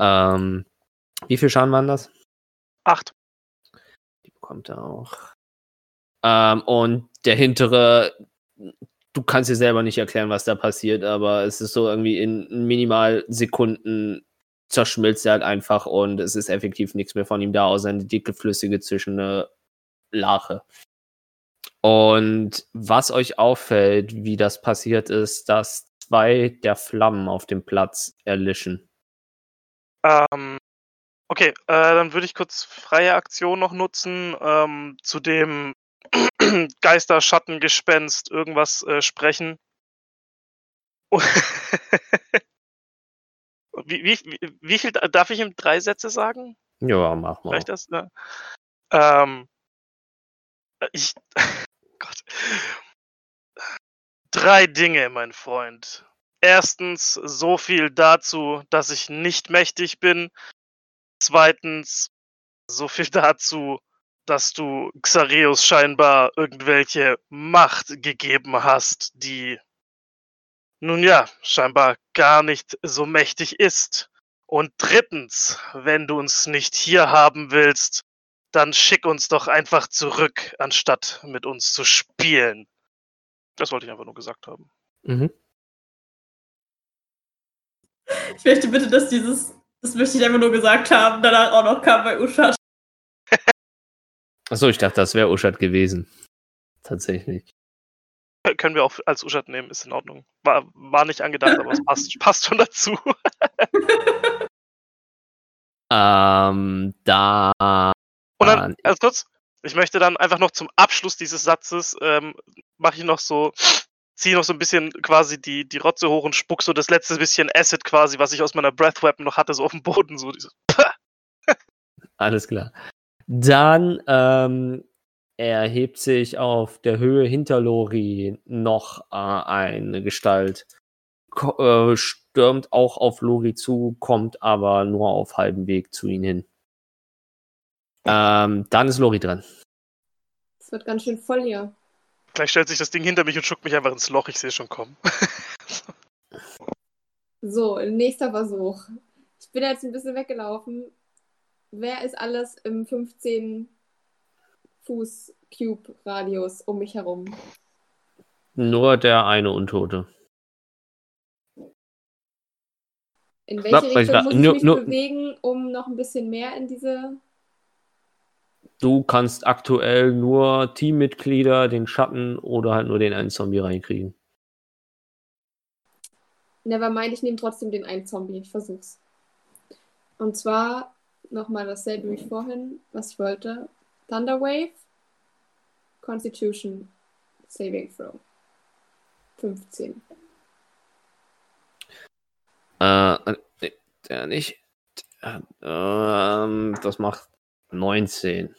Ähm, wie viel Schaden waren das? 8. Die bekommt er auch. Ähm, und der hintere, du kannst dir selber nicht erklären, was da passiert, aber es ist so irgendwie in minimal Sekunden zerschmilzt er halt einfach und es ist effektiv nichts mehr von ihm da, außer eine dicke, flüssige, zischende Lache. Und was euch auffällt, wie das passiert ist, dass zwei der Flammen auf dem Platz erlischen. Ähm, okay, äh, dann würde ich kurz freie Aktion noch nutzen, ähm, zu dem Geister, Schatten, Gespenst, irgendwas äh, sprechen. wie, wie, wie, viel darf ich ihm drei Sätze sagen? Ja, mach mal. Reicht das? Ja. Ähm, ich. Gott. Drei Dinge, mein Freund. Erstens, so viel dazu, dass ich nicht mächtig bin. Zweitens, so viel dazu, dass du Xareus scheinbar irgendwelche Macht gegeben hast, die nun ja, scheinbar gar nicht so mächtig ist. Und drittens, wenn du uns nicht hier haben willst, dann schick uns doch einfach zurück, anstatt mit uns zu spielen. Das wollte ich einfach nur gesagt haben. Mhm. Ich möchte bitte, dass dieses, das möchte ich einfach nur gesagt haben, danach auch noch kam bei Uschat. Achso, ich dachte, das wäre Uschat gewesen. Tatsächlich. Kö- Können wir auch als Uschat nehmen, ist in Ordnung. War, war nicht angedacht, aber es passt, passt schon dazu. Ähm, da. Und dann, ganz kurz, ich möchte dann einfach noch zum Abschluss dieses Satzes, ähm, mache ich noch so, ziehe noch so ein bisschen quasi die, die Rotze hoch und spuck so das letzte bisschen Acid quasi, was ich aus meiner Breath Weapon noch hatte, so auf den Boden, so diese, Alles klar. Dann ähm, erhebt sich auf der Höhe hinter Lori noch äh, eine Gestalt. Ko äh, stürmt auch auf Lori zu, kommt aber nur auf halbem Weg zu ihnen hin. Ähm, dann ist Lori dran. Es wird ganz schön voll hier. Gleich stellt sich das Ding hinter mich und schuckt mich einfach ins Loch, ich sehe schon kommen. So, nächster Versuch. Ich bin jetzt ein bisschen weggelaufen. Wer ist alles im 15 Fuß Cube Radius um mich herum? Nur der eine Untote. In welche ich Richtung da- muss ich nur- mich nur- bewegen, um noch ein bisschen mehr in diese. Du kannst aktuell nur Teammitglieder, den Schatten oder halt nur den einen Zombie reinkriegen. Nevermind, ich nehme trotzdem den einen Zombie. Ich versuch's. Und zwar nochmal dasselbe wie vorhin, was ich wollte. Thunderwave, Constitution, Saving Throw. 15. Äh, äh, der nicht. Äh, ähm, das macht 19.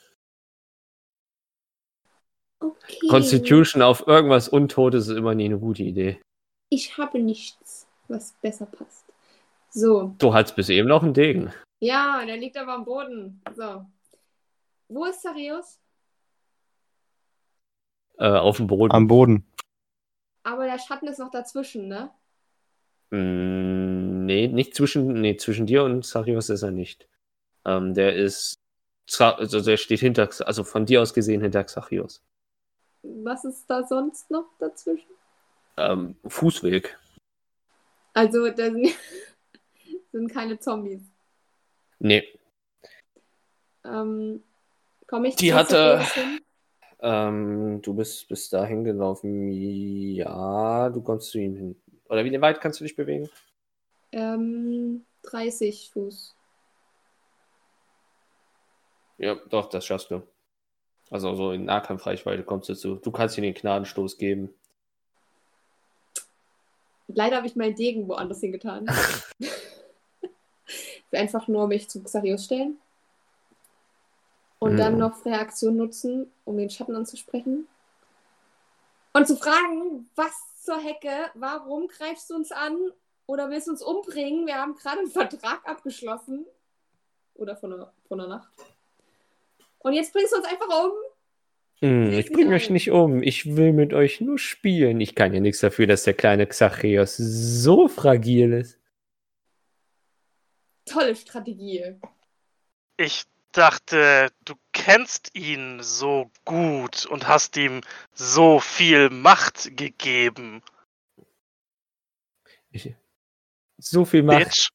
Okay. Constitution auf irgendwas Untotes ist immer nie eine gute Idee. Ich habe nichts, was besser passt. So. Du hattest bis eben noch einen Degen. Ja, der liegt aber am Boden. So. Wo ist Sarius? Äh, auf dem Boden. Am Boden. Aber der Schatten ist noch dazwischen, ne? Mm, nee, nicht zwischen, nee, zwischen dir und Sarius ist er nicht. Ähm, der ist, also der steht hinter, also von dir aus gesehen hinter Xachios. Was ist da sonst noch dazwischen? Ähm, Fußweg. Also, da sind, sind keine Zombies. Nee, Ähm, Komme ich Die zu hatte- ähm, du bist bis dahin gelaufen. Ja, du kommst zu ihm hin. Oder wie weit kannst du dich bewegen? Ähm, 30 Fuß. Ja, doch, das schaffst du. Also so in Nahkampfreichweite kommst du zu. Du kannst ihm den Gnadenstoß geben. Leider habe ich meinen Degen woanders hingetan. einfach nur mich zu Xarius stellen. Und dann Mhm. noch freie Aktion nutzen, um den Schatten anzusprechen. Und zu fragen, was zur Hecke, warum greifst du uns an oder willst du uns umbringen? Wir haben gerade einen Vertrag abgeschlossen. Oder von der, von der Nacht. Und jetzt bringst du uns einfach um. Hm, Sehe ich bringe euch nicht um. Ich will mit euch nur spielen. Ich kann ja nichts dafür, dass der kleine Xachios so fragil ist. Tolle Strategie. Ich dachte, du kennst ihn so gut und hast ihm so viel Macht gegeben. Ich, so viel Macht Bitch.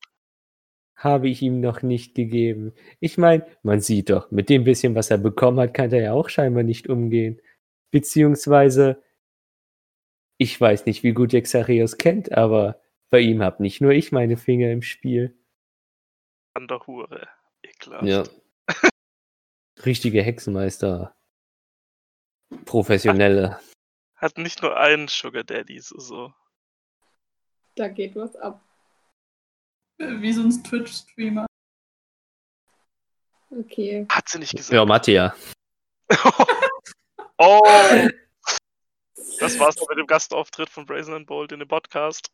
habe ich ihm noch nicht gegeben. Ich meine, man sieht doch, mit dem bisschen, was er bekommen hat, kann er ja auch scheinbar nicht umgehen. Beziehungsweise, ich weiß nicht, wie gut ihr Xachios kennt, aber bei ihm hab nicht nur ich meine Finger im Spiel. An der Hure. Ekelhaft. Ja. Richtige Hexenmeister. Professionelle. Hat nicht nur einen Sugar Daddy, so. so. Da geht was ab. Wie so ein Twitch-Streamer. Okay. Hat sie nicht gesagt. Ja, Mattia. oh! Das war's dann mit dem Gastauftritt von Brazen and Bold in dem Podcast.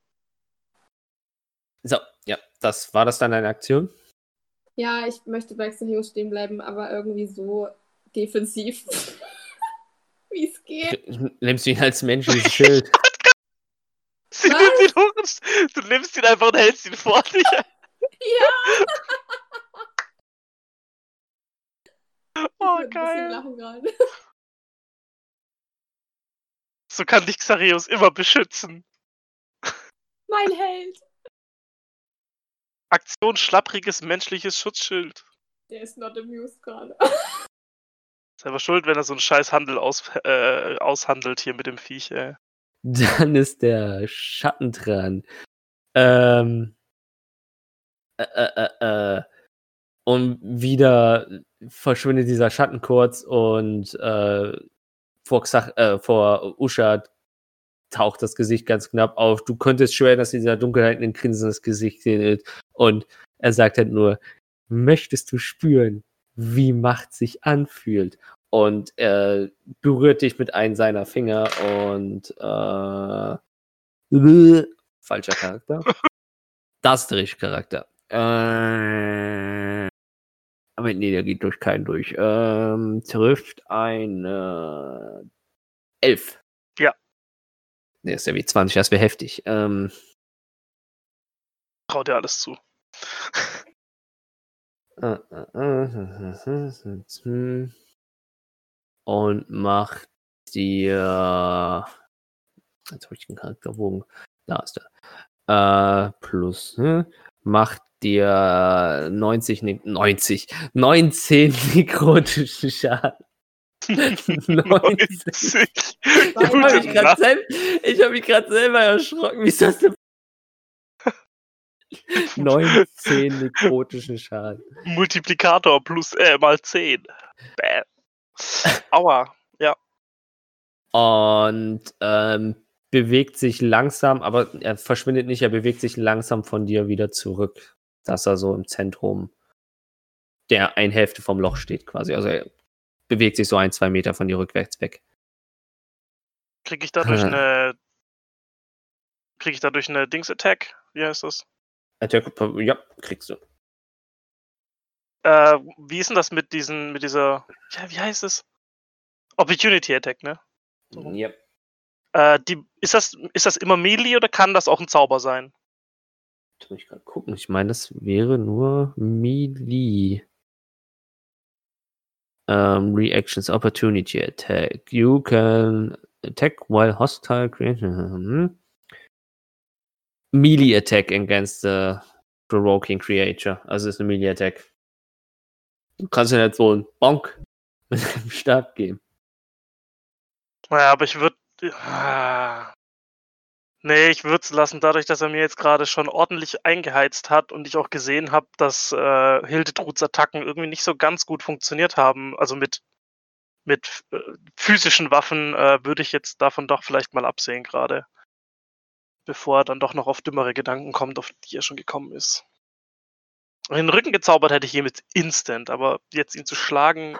So, ja, das war das dann eine Aktion? Ja, ich möchte bei Xarius stehen bleiben, aber irgendwie so defensiv. Wie es geht. Nimmst du ihn als menschliches Schild? Sie Was? nimmt ihn hoch und du nimmst ihn einfach und hältst ihn vor dich. Ja! Oh, ich würde ein geil. lachen gerade. So kann dich Xarius immer beschützen. Mein Held. Aktion schlappriges menschliches Schutzschild. Der ist not amused gerade. Selber schuld, wenn er so einen scheiß Handel aus, äh, aushandelt hier mit dem Viech, ey. Dann ist der Schatten dran. Ähm. Äh, äh, äh, äh. Und wieder verschwindet dieser Schatten kurz und äh, vor, Xach, äh, vor Usha taucht das Gesicht ganz knapp auf. Du könntest schwören, dass in dieser Dunkelheit ein grinsendes Gesicht sehen Und er sagt halt nur, möchtest du spüren, wie Macht sich anfühlt? Und er berührt dich mit einem seiner Finger und äh, falscher Charakter. Das ist der richtige Charakter. Äh, aber nee, der geht durch keinen durch. Ähm, trifft eine Elf. Nee, ist ja wie 20, das wäre heftig. Ähm, Trau dir alles zu. äh, äh, äh, und macht dir. Jetzt habe ich den Charakterbogen. Da ist er. Äh, plus, ne? Macht dir 90, ne- 90, 19 nekrotischen Schaden. 19. 90. Ich habe mich gerade sel ich hab selber erschrocken. Wie ist das denn? 19 nekrotischen Schaden. Multiplikator plus äh, mal 10. Bam. Aua. Und ähm, bewegt sich langsam, aber er verschwindet nicht, er bewegt sich langsam von dir wieder zurück. Dass er so im Zentrum der ein Hälfte vom Loch steht, quasi. Also er bewegt sich so ein, zwei Meter von dir rückwärts weg. Krieg ich dadurch Äh. eine. Krieg ich dadurch eine Dings-Attack? Wie heißt das? Attack, ja, kriegst du. Äh, wie ist denn das mit diesen, mit dieser. Ja, wie heißt es? Opportunity Attack, ne? So. Ja. Äh, die, ist, das, ist das immer Melee oder kann das auch ein Zauber sein? Muss ich gerade gucken. Ich meine, das wäre nur Melee. Ähm, Reactions Opportunity Attack. You can attack while hostile creature. Hmm? Melee Attack against the provoking creature. Also ist eine Melee Attack. Du kannst ja nicht so einen Bonk mit dem Stab geben. Naja, aber ich würde. Ah. Nee, ich würde es lassen, dadurch, dass er mir jetzt gerade schon ordentlich eingeheizt hat und ich auch gesehen habe, dass äh, Hildetruds Attacken irgendwie nicht so ganz gut funktioniert haben. Also mit, mit äh, physischen Waffen äh, würde ich jetzt davon doch vielleicht mal absehen gerade. Bevor er dann doch noch auf dümmere Gedanken kommt, auf die er schon gekommen ist. In den Rücken gezaubert hätte ich ihm jetzt instant, aber jetzt ihn zu schlagen,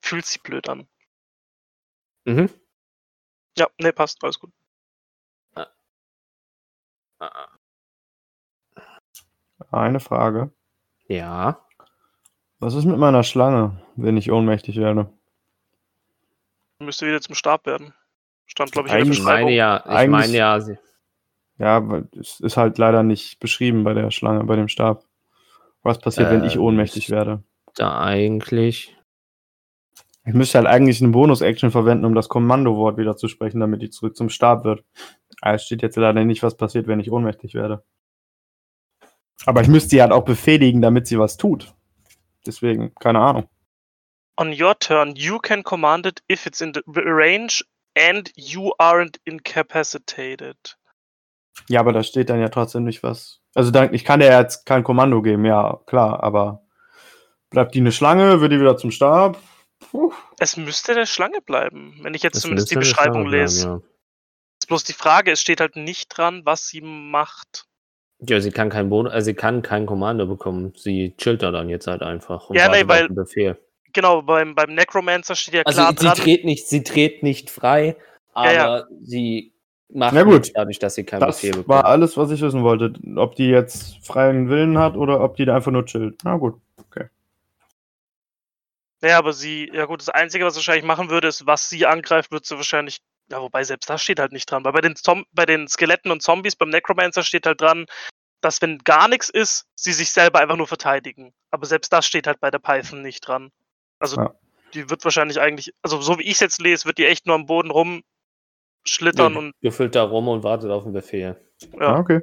fühlt sich blöd an. Mhm. Ja, nee, passt, alles gut. Eine Frage. Ja. Was ist mit meiner Schlange, wenn ich ohnmächtig werde? Müsste wieder zum Stab werden. Stand, glaube ich, in der Eigentlich Ich Beschreibung. meine ja, ich Eigentlich- meine ja, sie- Ja, es ist halt leider nicht beschrieben bei der Schlange, bei dem Stab. Was passiert, wenn ich Ähm, ohnmächtig werde? da eigentlich. Ich müsste halt eigentlich eine Bonus-Action verwenden, um das Kommandowort wieder zu sprechen, damit die zurück zum Stab wird. Aber es steht jetzt leider nicht, was passiert, wenn ich ohnmächtig werde. Aber ich müsste sie halt auch befehligen, damit sie was tut. Deswegen, keine Ahnung. On your turn, you can command it if it's in the range and you aren't incapacitated. Ja, aber da steht dann ja trotzdem nicht was. Also dann, ich kann dir jetzt kein Kommando geben, ja, klar, aber bleibt die eine Schlange, wird die wieder zum Stab? Puh. Es müsste der Schlange bleiben, wenn ich jetzt das zumindest die Beschreibung Schlange bleiben, lese. ja. Ist bloß die Frage, es steht halt nicht dran, was sie macht. Ja, sie kann kein Bonus, also sie kann kein Kommando bekommen. Sie chillt da dann jetzt halt einfach und Ja, nee, weil- Befehl. Genau, beim, beim Necromancer steht ja Also klar sie dran. dreht nicht, sie dreht nicht frei, aber Ja, sie macht Na gut. dadurch, dass sie keinen Das Befehl bekommt. war alles, was ich wissen wollte. Ob die jetzt freien Willen hat oder ob die da einfach nur chillt. Na gut. Ja, aber sie, ja gut, das Einzige, was sie wahrscheinlich machen würde, ist, was sie angreift, wird sie wahrscheinlich Ja, wobei selbst das steht halt nicht dran. Weil bei den, Zom bei den Skeletten und Zombies, beim Necromancer steht halt dran, dass wenn gar nichts ist, sie sich selber einfach nur verteidigen. Aber selbst das steht halt bei der Python nicht dran. Also Ja. die wird wahrscheinlich eigentlich, also so wie ich es jetzt lese, wird die echt nur am Boden rumschlittern Nee, und Güffelt da rum und wartet auf den Befehl. Ah, ja. okay.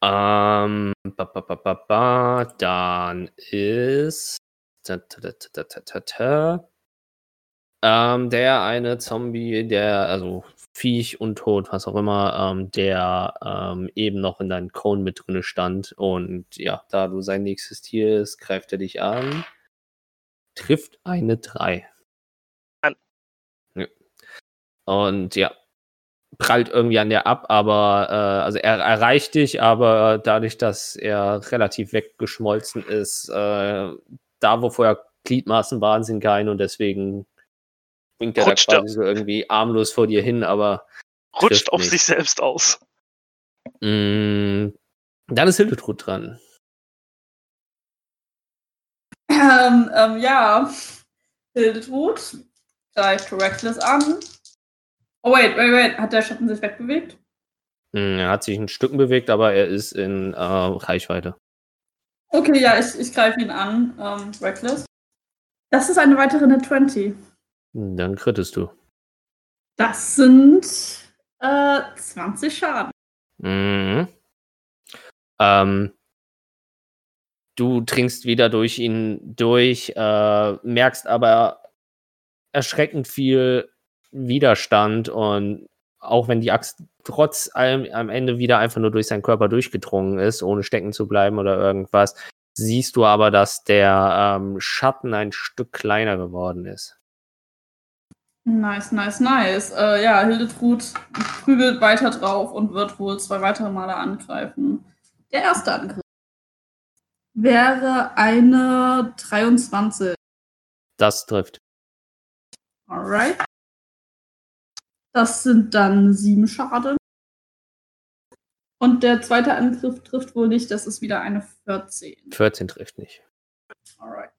Ähm, ba, ba, ba, ba, ba, dann ist ta, ta, ta, ähm, der eine Zombie, der, also Viech, Untot, was auch immer, ähm, der ähm, eben noch in deinem Cone mit drinne stand. Und ja, da du sein nächstes Tier ist, greift er dich an. Trifft eine 3. An. Ja. Und ja, prallt irgendwie an der ab, aber äh, also er erreicht dich, aber dadurch, dass er relativ weggeschmolzen ist, äh, da wo vorher Gliedmaßen waren, sind keine und deswegen winkt er da Rutscht er. quasi so irgendwie armlos vor dir hin, aber rutscht auf nicht. sich selbst aus. mh, dann ist Hildetrud dran. Ähm, ähm, ja. Hildetrud greift Reckless an. Oh, wait, wait, wait. Hat der Schatten sich wegbewegt? Mh, Er hat sich ein Stück bewegt, aber er ist in äh, Reichweite. Okay, ja, ich, ich greife ihn an. Ähm, Reckless. Das ist eine weitere Net 20. Dann krittest du. Das sind äh, 20 Schaden. Mhm. Ähm, du trinkst wieder durch ihn durch, äh, merkst aber erschreckend viel Widerstand und auch wenn die Axt trotz allem am Ende wieder einfach nur durch seinen Körper durchgedrungen ist, ohne stecken zu bleiben oder irgendwas, siehst du aber, dass der ähm, Schatten ein Stück kleiner geworden ist. Nice, nice, nice. Äh, ja, Hildetrud prügelt weiter drauf und wird wohl zwei weitere Male angreifen. Der erste Angriff wäre eine 23. Das trifft. Alright. Das sind dann sieben Schaden. Und der zweite Angriff trifft wohl nicht, das ist wieder eine 14. 14 trifft nicht. Alright.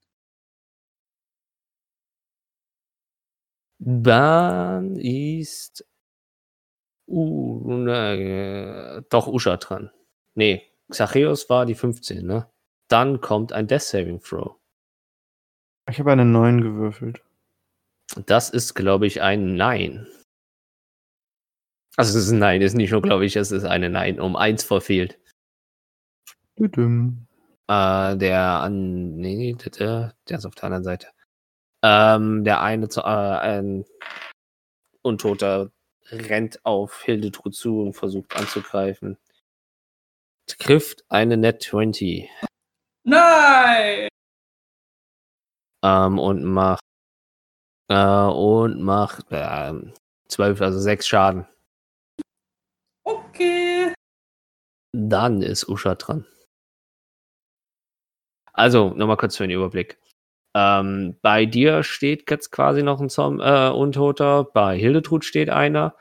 Dann ist uh, ne, äh, doch Usha dran. Nee, Xacheus war die 15, ne? Dann kommt ein Death Saving Throw. Ich habe eine 9 gewürfelt. Das ist, glaube ich, ein Nein. Also es ist ein Nein, ist nicht nur, glaube ich, es ist eine Nein. Um eins verfehlt. Düdüm. Äh, der an. Nee, der der ist auf der anderen Seite. Ähm, der eine zu, äh, ein Untoter rennt auf Hildetrud zu und versucht anzugreifen. Trifft eine Net 20 Nein! ähm, und macht äh, und macht ähm, 12, also 6 Schaden. Okay. Dann ist Usha dran. Also, nochmal kurz für den Überblick. Ähm, bei dir steht jetzt quasi noch ein Zom äh, Untoter, bei Hildetrud steht einer.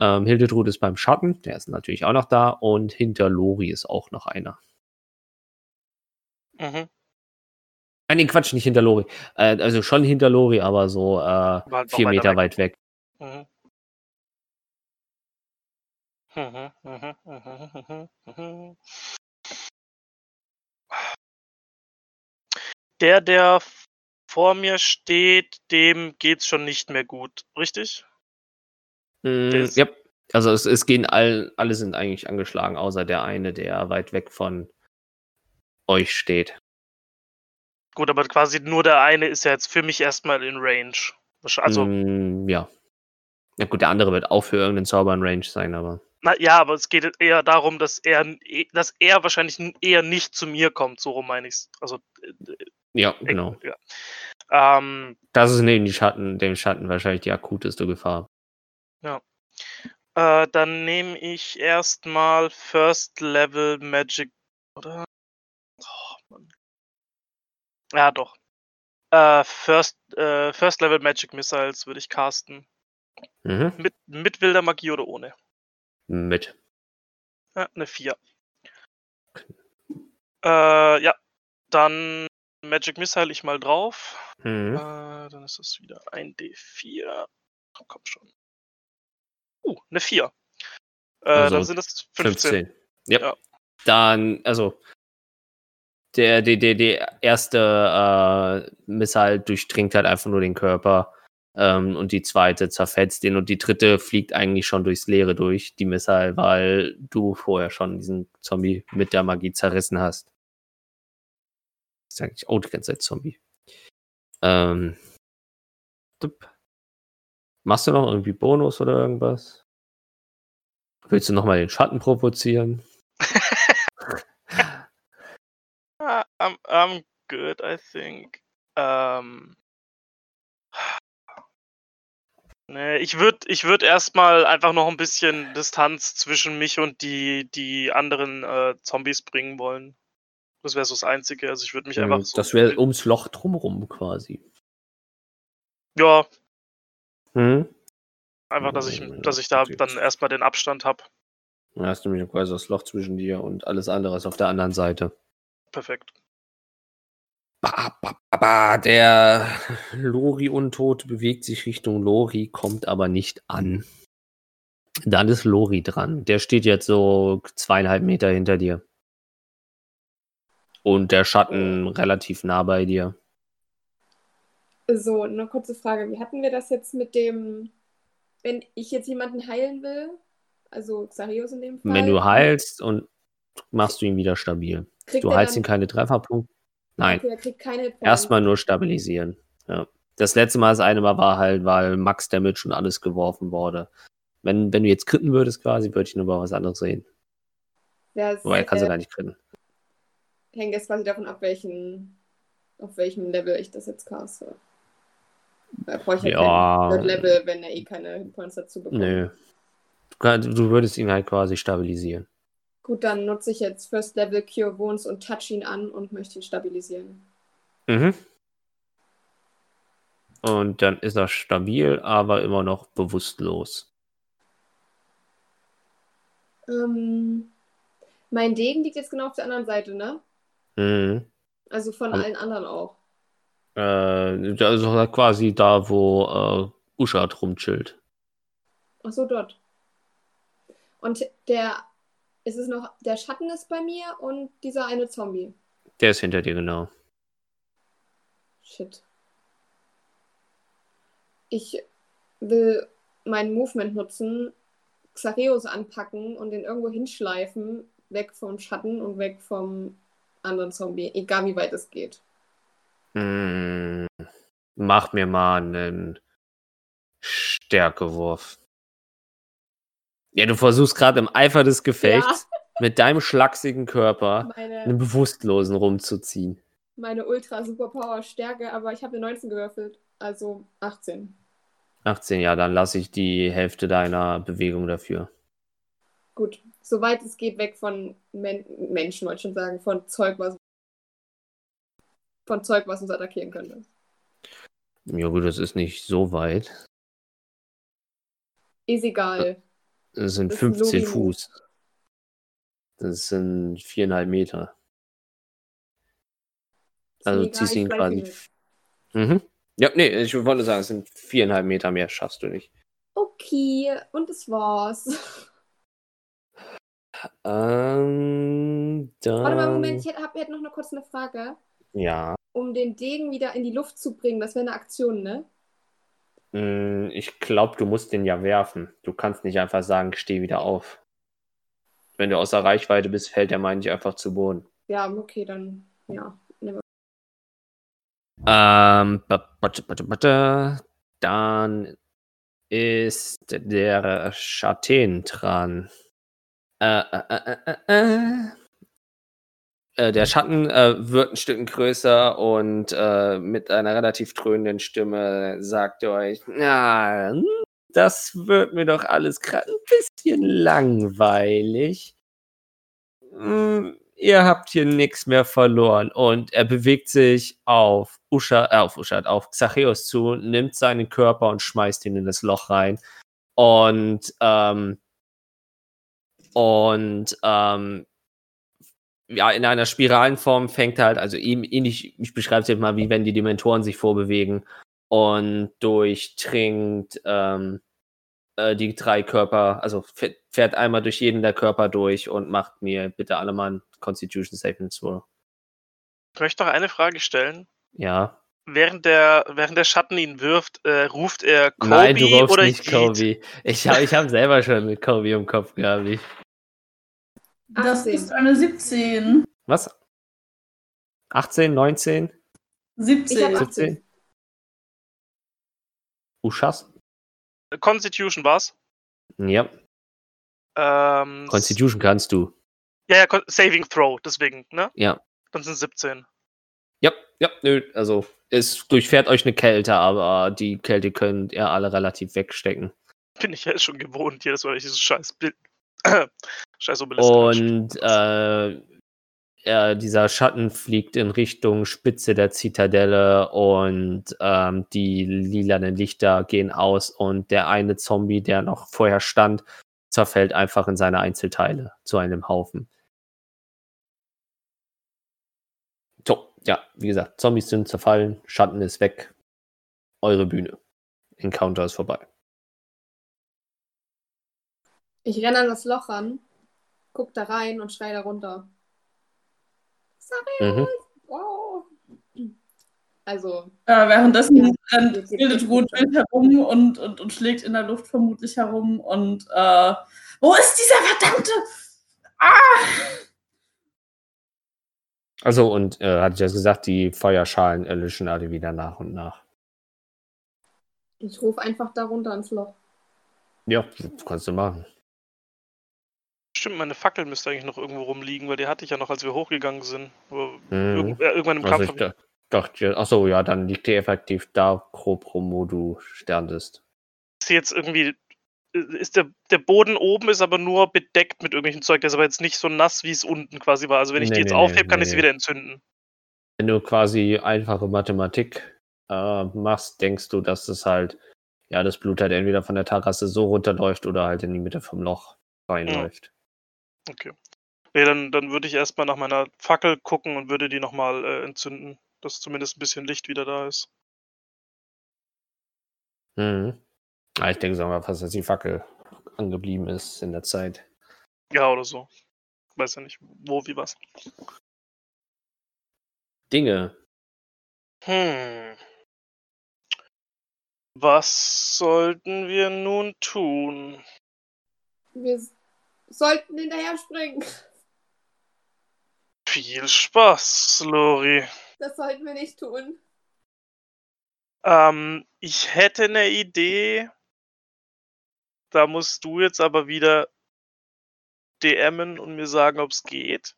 Ähm, Hildetrud ist beim Schatten, der ist natürlich auch noch da. Und hinter Lori ist auch noch einer. Mhm. Nein, Quatsch, nicht hinter Lori. Äh, also schon hinter Lori, aber so äh, halt vier Meter weg. weit weg. Mhm, mhm, mhm, mhm. Der, der vor mir steht, dem geht's schon nicht mehr gut, richtig? Mm, ja, also es, es gehen all, alle sind eigentlich angeschlagen, außer der eine, der weit weg von euch steht. Gut, aber quasi nur der eine ist ja jetzt für mich erstmal in Range. Also, Mm, ja. Na gut, der andere wird auch für irgendeinen Zauber in Range sein, aber. na, ja, aber es geht eher darum, dass er, dass er wahrscheinlich eher nicht zu mir kommt, so rum meine ich's. Also, äh, Ja, genau. Ja. Ähm, Das ist neben Schatten, dem Schatten wahrscheinlich die akuteste Gefahr. Äh, dann nehme ich erstmal First Level Magic, oder? Oh, Mann. Ja, doch. Äh, First, äh, First Level Magic Missiles würde ich casten. Mhm. Mit, mit wilder Magie oder ohne? Mit. Ja, eine 4. Äh, ja. Dann Magic Missile ich mal drauf. Mhm. Äh, dann ist es wieder ein D4. Komm schon. Uh, eine 4. Äh, Also dann sind es 15. 15. Yep. Ja. Dann, also, der, der, der, der erste äh, Missile durchdringt halt einfach nur den Körper ähm, und die zweite zerfetzt ihn und die dritte fliegt eigentlich schon durchs Leere durch, die Missile, weil du vorher schon diesen Zombie mit der Magie zerrissen hast. Ist eigentlich auch die ganze Zeit Zombie. Ähm, dup. Machst du noch irgendwie Bonus oder irgendwas? Willst du nochmal den Schatten provozieren? Ah, I'm, I'm good, I think. Ähm. Nee, ich würde ich würd erstmal einfach noch ein bisschen Distanz zwischen mich und die, die anderen äh, Zombies bringen wollen. Das wäre so das Einzige. Also ich würde mich einfach so. das wäre ums Loch drumherum quasi. Ja, Hm? einfach, dass ich, dass ich da dann erstmal den Abstand habe. Da hast du nämlich quasi das Loch zwischen dir und alles andere ist auf der anderen Seite. Perfekt. Ba, ba, ba, ba. Der Lori-Untot bewegt sich Richtung Lori, kommt aber nicht an. Dann ist Lori dran. Der steht jetzt so zweieinhalb Meter hinter dir. Und der Schatten relativ nah bei dir. So, eine kurze Frage. Wie hatten wir das jetzt mit dem, wenn ich jetzt jemanden heilen will? Also Xarios in dem Fall. Wenn du heilst und machst du ihn wieder stabil. kriegt Du heilst dann- ihn keine Trefferpunkte. Nein. Okay, er kriegt keine Points. Erstmal nur stabilisieren. Ja. Das letzte Mal, das eine Mal war halt, weil Max Damage und alles geworfen wurde. Wenn, wenn du jetzt kritten würdest, quasi, würde ich nur mal was anderes sehen. Ja, Wobei, kannst du äh, gar nicht kritten. Hängt jetzt quasi davon ab, welchen, auf welchem Level ich das jetzt caste. Da brauche ich halt Ja. kein Level, wenn er eh keine Hitpoints dazu bekommt. Nö. Du würdest ihn halt quasi stabilisieren. Gut, dann nutze ich jetzt First Level Cure Wounds und touch ihn an und möchte ihn stabilisieren. Mhm. Und dann ist er stabil, aber immer noch bewusstlos. Ähm, mein Degen liegt jetzt genau auf der anderen Seite, ne? Mhm. Also von Also- allen anderen auch. Äh, also halt quasi da, wo äh, Uschat rumchillt. Ach so, dort. Und der, ist es noch, der Schatten ist bei mir und dieser eine Zombie. Der ist hinter dir, genau. Shit. Ich will mein Movement nutzen, Xareus anpacken und den irgendwo hinschleifen, weg vom Schatten und weg vom anderen Zombie, egal wie weit es geht. Hm, mach mir mal einen Stärkewurf. Ja, du versuchst gerade im Eifer des Gefechts mit deinem schlachsigen Körper einen Meine, Bewusstlosen rumzuziehen. meine Ultra Superpower Stärke, aber ich habe eine 19 gewürfelt, also 18. 18, ja, dann lasse ich die Hälfte deiner Bewegung dafür. Gut, soweit es geht, weg von Men Menschen, wollte ich schon sagen, von Zeug, was von Zeug, was uns attackieren könnte. Ja gut, das ist nicht so weit. Ist egal. Das sind Das ist ein 15 Lori-Move. Fuß. Das sind viereinhalb Meter. Also egal, ziehst du ihn quasi. hier. Mhm. Ja, nee, ich wollte sagen, es sind viereinhalb Meter mehr, schaffst du nicht. Okay, und das war's. Ähm, dann. Warte mal, Moment, ich hätte, hab, hätte noch eine kurz eine Frage. Ja. Um den Degen wieder in die Luft zu bringen, das wäre eine Aktion, ne? Mm, Ich glaube, du musst den ja werfen. Du kannst nicht einfach sagen, steh wieder auf. Wenn du außer Reichweite bist, fällt der, meine ich, einfach zu Boden. Ja, okay, dann, ja. Ähm. Dann ist der Schatän dran. Äh, äh, äh, äh, äh. Der Schatten wird ein Stück größer und mit einer relativ dröhnenden Stimme sagt er euch, na, das wird mir doch alles gerade ein bisschen langweilig. Hm, ihr habt hier nichts mehr verloren. Und er bewegt sich auf Usha, äh, auf Usha, auf Xacheus zu, nimmt seinen Körper und schmeißt ihn in das Loch rein. Und, ähm, und, ähm, ja, in einer spiralen Form fängt halt, also ihm ähnlich, ich beschreibe es jetzt mal, wie wenn die Dementoren sich vorbewegen. und durchdringt ähm, äh, die drei Körper, also fährt, einmal durch jeden der Körper durch und macht mir bitte alle mal ein Constitution Saving Throw. Ich möchte noch eine Frage stellen. Ja. Während der, während der Schatten ihn wirft, äh, ruft er Kobe Nein, du rufst oder nicht? Kobe. Ich habe ich hab selber schon mit Kobe im Kopf gehabt. Ich, Das 18. ist eine 17. was? 18, 19, Ich 17. habe 17? 18. Uschas? Constitution war's. Ja. Ähm, Constitution kannst du. Ja, ja, Saving Throw, deswegen, ne? Ja. Dann sind 17. Ja, ja, nö, also es durchfährt euch eine Kälte, aber die Kälte könnt ihr alle relativ wegstecken. Bin ich ja schon gewohnt, jedes Mal, wenn ich dieses scheiß Bild. scheiß Obelisk. Und äh, ja, dieser Schatten fliegt in Richtung Spitze der Zitadelle und ähm, die lilanen Lichter gehen aus und der eine Zombie, der noch vorher stand, zerfällt einfach in seine Einzelteile zu einem Haufen. So, ja, wie gesagt, Zombies sind zerfallen, Schatten ist weg. Eure Bühne. Encounter ist vorbei. Ich renne an das Loch ran, guck da rein und schrei da runter. Sorry, Mhm. wow. Also, Äh, währenddessen Ja. rennt Hildetrud wild herum und, und, und schlägt in der Luft vermutlich herum. Und äh, wo ist dieser verdammte? Ah! Also, und äh, hatte ich ja gesagt, die Feuerschalen erlöschen alle wieder nach und nach. ich rufe einfach da runter ans Loch. Ja, das kannst du machen. Stimmt, meine Fackel müsste eigentlich noch irgendwo rumliegen, weil die hatte ich ja noch, als wir hochgegangen sind. Mhm. irgend, äh, irgendwann im Also Kampf. ich da, dachte, achso, ja, dann liegt die effektiv da, grob rum, wo du sterntest. ist jetzt irgendwie. Ist der, der Boden oben ist aber nur bedeckt mit irgendwelchem Zeug. Der ist aber jetzt nicht so nass, wie es unten quasi war. Also wenn ich Nee, die jetzt nee, nee, aufhebe, kann nee, ich sie wieder entzünden. Wenn du quasi einfache Mathematik äh, machst, denkst du, dass es halt, ja, das Blut halt entweder von der Terrasse so runterläuft oder halt in die Mitte vom Loch reinläuft. Okay. Nee, dann, dann würde ich erstmal nach meiner Fackel gucken und würde die nochmal äh, entzünden, dass zumindest ein bisschen Licht wieder da ist. Mhm. Ah, ich denke sogar fast, dass die Fackel angeblieben ist in der Zeit. Ja, oder so. Weiß ja nicht, wo, wie, was. Dinge. Hm. Was sollten wir nun tun? Wir sollten hinterher springen. Viel Spaß, Lori. Das sollten wir nicht tun. Ähm, ich hätte eine Idee. Da musst du jetzt aber wieder DMen und mir sagen, ob es geht.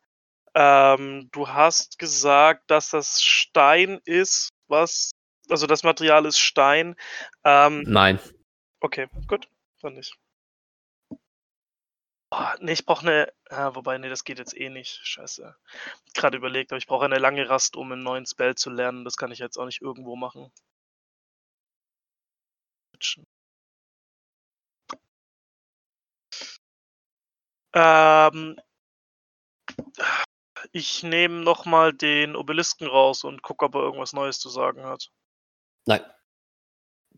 Ähm, du hast gesagt, dass das Stein ist, was. Also das Material ist Stein. Ähm, Nein. okay, gut. Dann nicht. Oh, nee, ich brauche eine. Ah, wobei, nee, das geht jetzt eh nicht. Scheiße. Gerade überlegt, aber ich brauche eine lange Rast, um einen neuen Spell zu lernen. Das kann ich jetzt auch nicht irgendwo machen. Ähm, ich nehme nochmal den Obelisken raus und gucke, ob er irgendwas Neues zu sagen hat. Nein.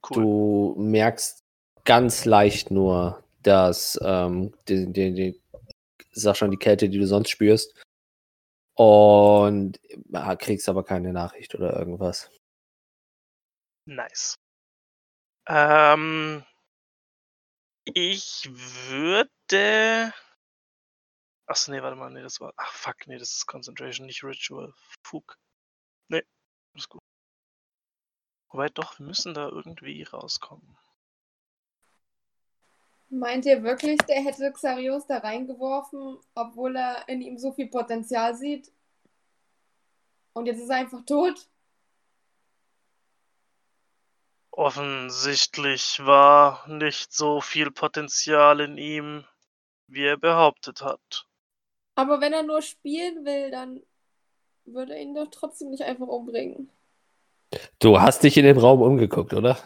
Cool. Du merkst ganz leicht nur, dass ähm, die, die, die, sag schon, die Kälte, die du sonst spürst. Und ja, kriegst aber keine Nachricht oder irgendwas. Nice. Ähm, ich würde. Achso, nee, warte mal, nee, das war. Ach, fuck, nee, das ist Concentration, nicht Ritual. Fug. Nee, ist gut. Wobei doch, wir müssen da irgendwie rauskommen. Meint ihr wirklich, der hätte Xarios da reingeworfen, obwohl er in ihm so viel Potenzial sieht? Und jetzt ist er einfach tot? Offensichtlich war nicht so viel Potenzial in ihm, wie er behauptet hat. Aber wenn er nur spielen will, dann würde er ihn doch trotzdem nicht einfach umbringen. Du hast dich in dem Raum umgeguckt, oder?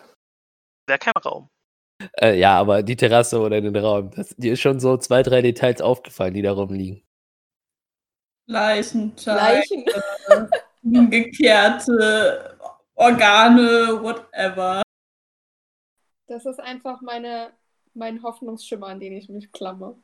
Wäre kein Raum. Äh, ja, aber die Terrasse oder den Raum. Das, dir ist schon so zwei, drei Details aufgefallen, die da rumliegen. Leichenteile, Leichen. umgekehrte Organe, whatever. Das ist einfach meine, mein Hoffnungsschimmer, an den ich mich klammer.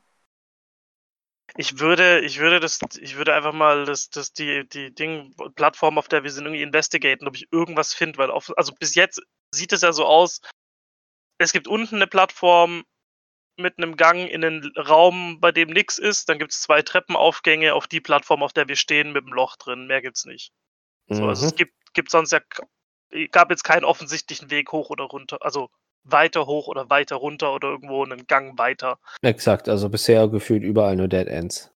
Ich würde, ich würde das, ich würde einfach mal das, das die, die Ding, Plattform, auf der wir sind, irgendwie investigaten, ob ich irgendwas finde, weil auf, also bis jetzt sieht es ja so aus, es gibt unten eine Plattform mit einem Gang in einen Raum, bei dem nichts ist, dann gibt es zwei Treppenaufgänge auf die Plattform, auf der wir stehen, mit einem Loch drin, mehr gibt's nicht. So, also es Mhm. gibt, gibt sonst ja, gab jetzt keinen offensichtlichen Weg hoch oder runter, also weiter hoch oder weiter runter oder irgendwo einen Gang weiter. Exakt, also bisher gefühlt überall nur Dead Ends.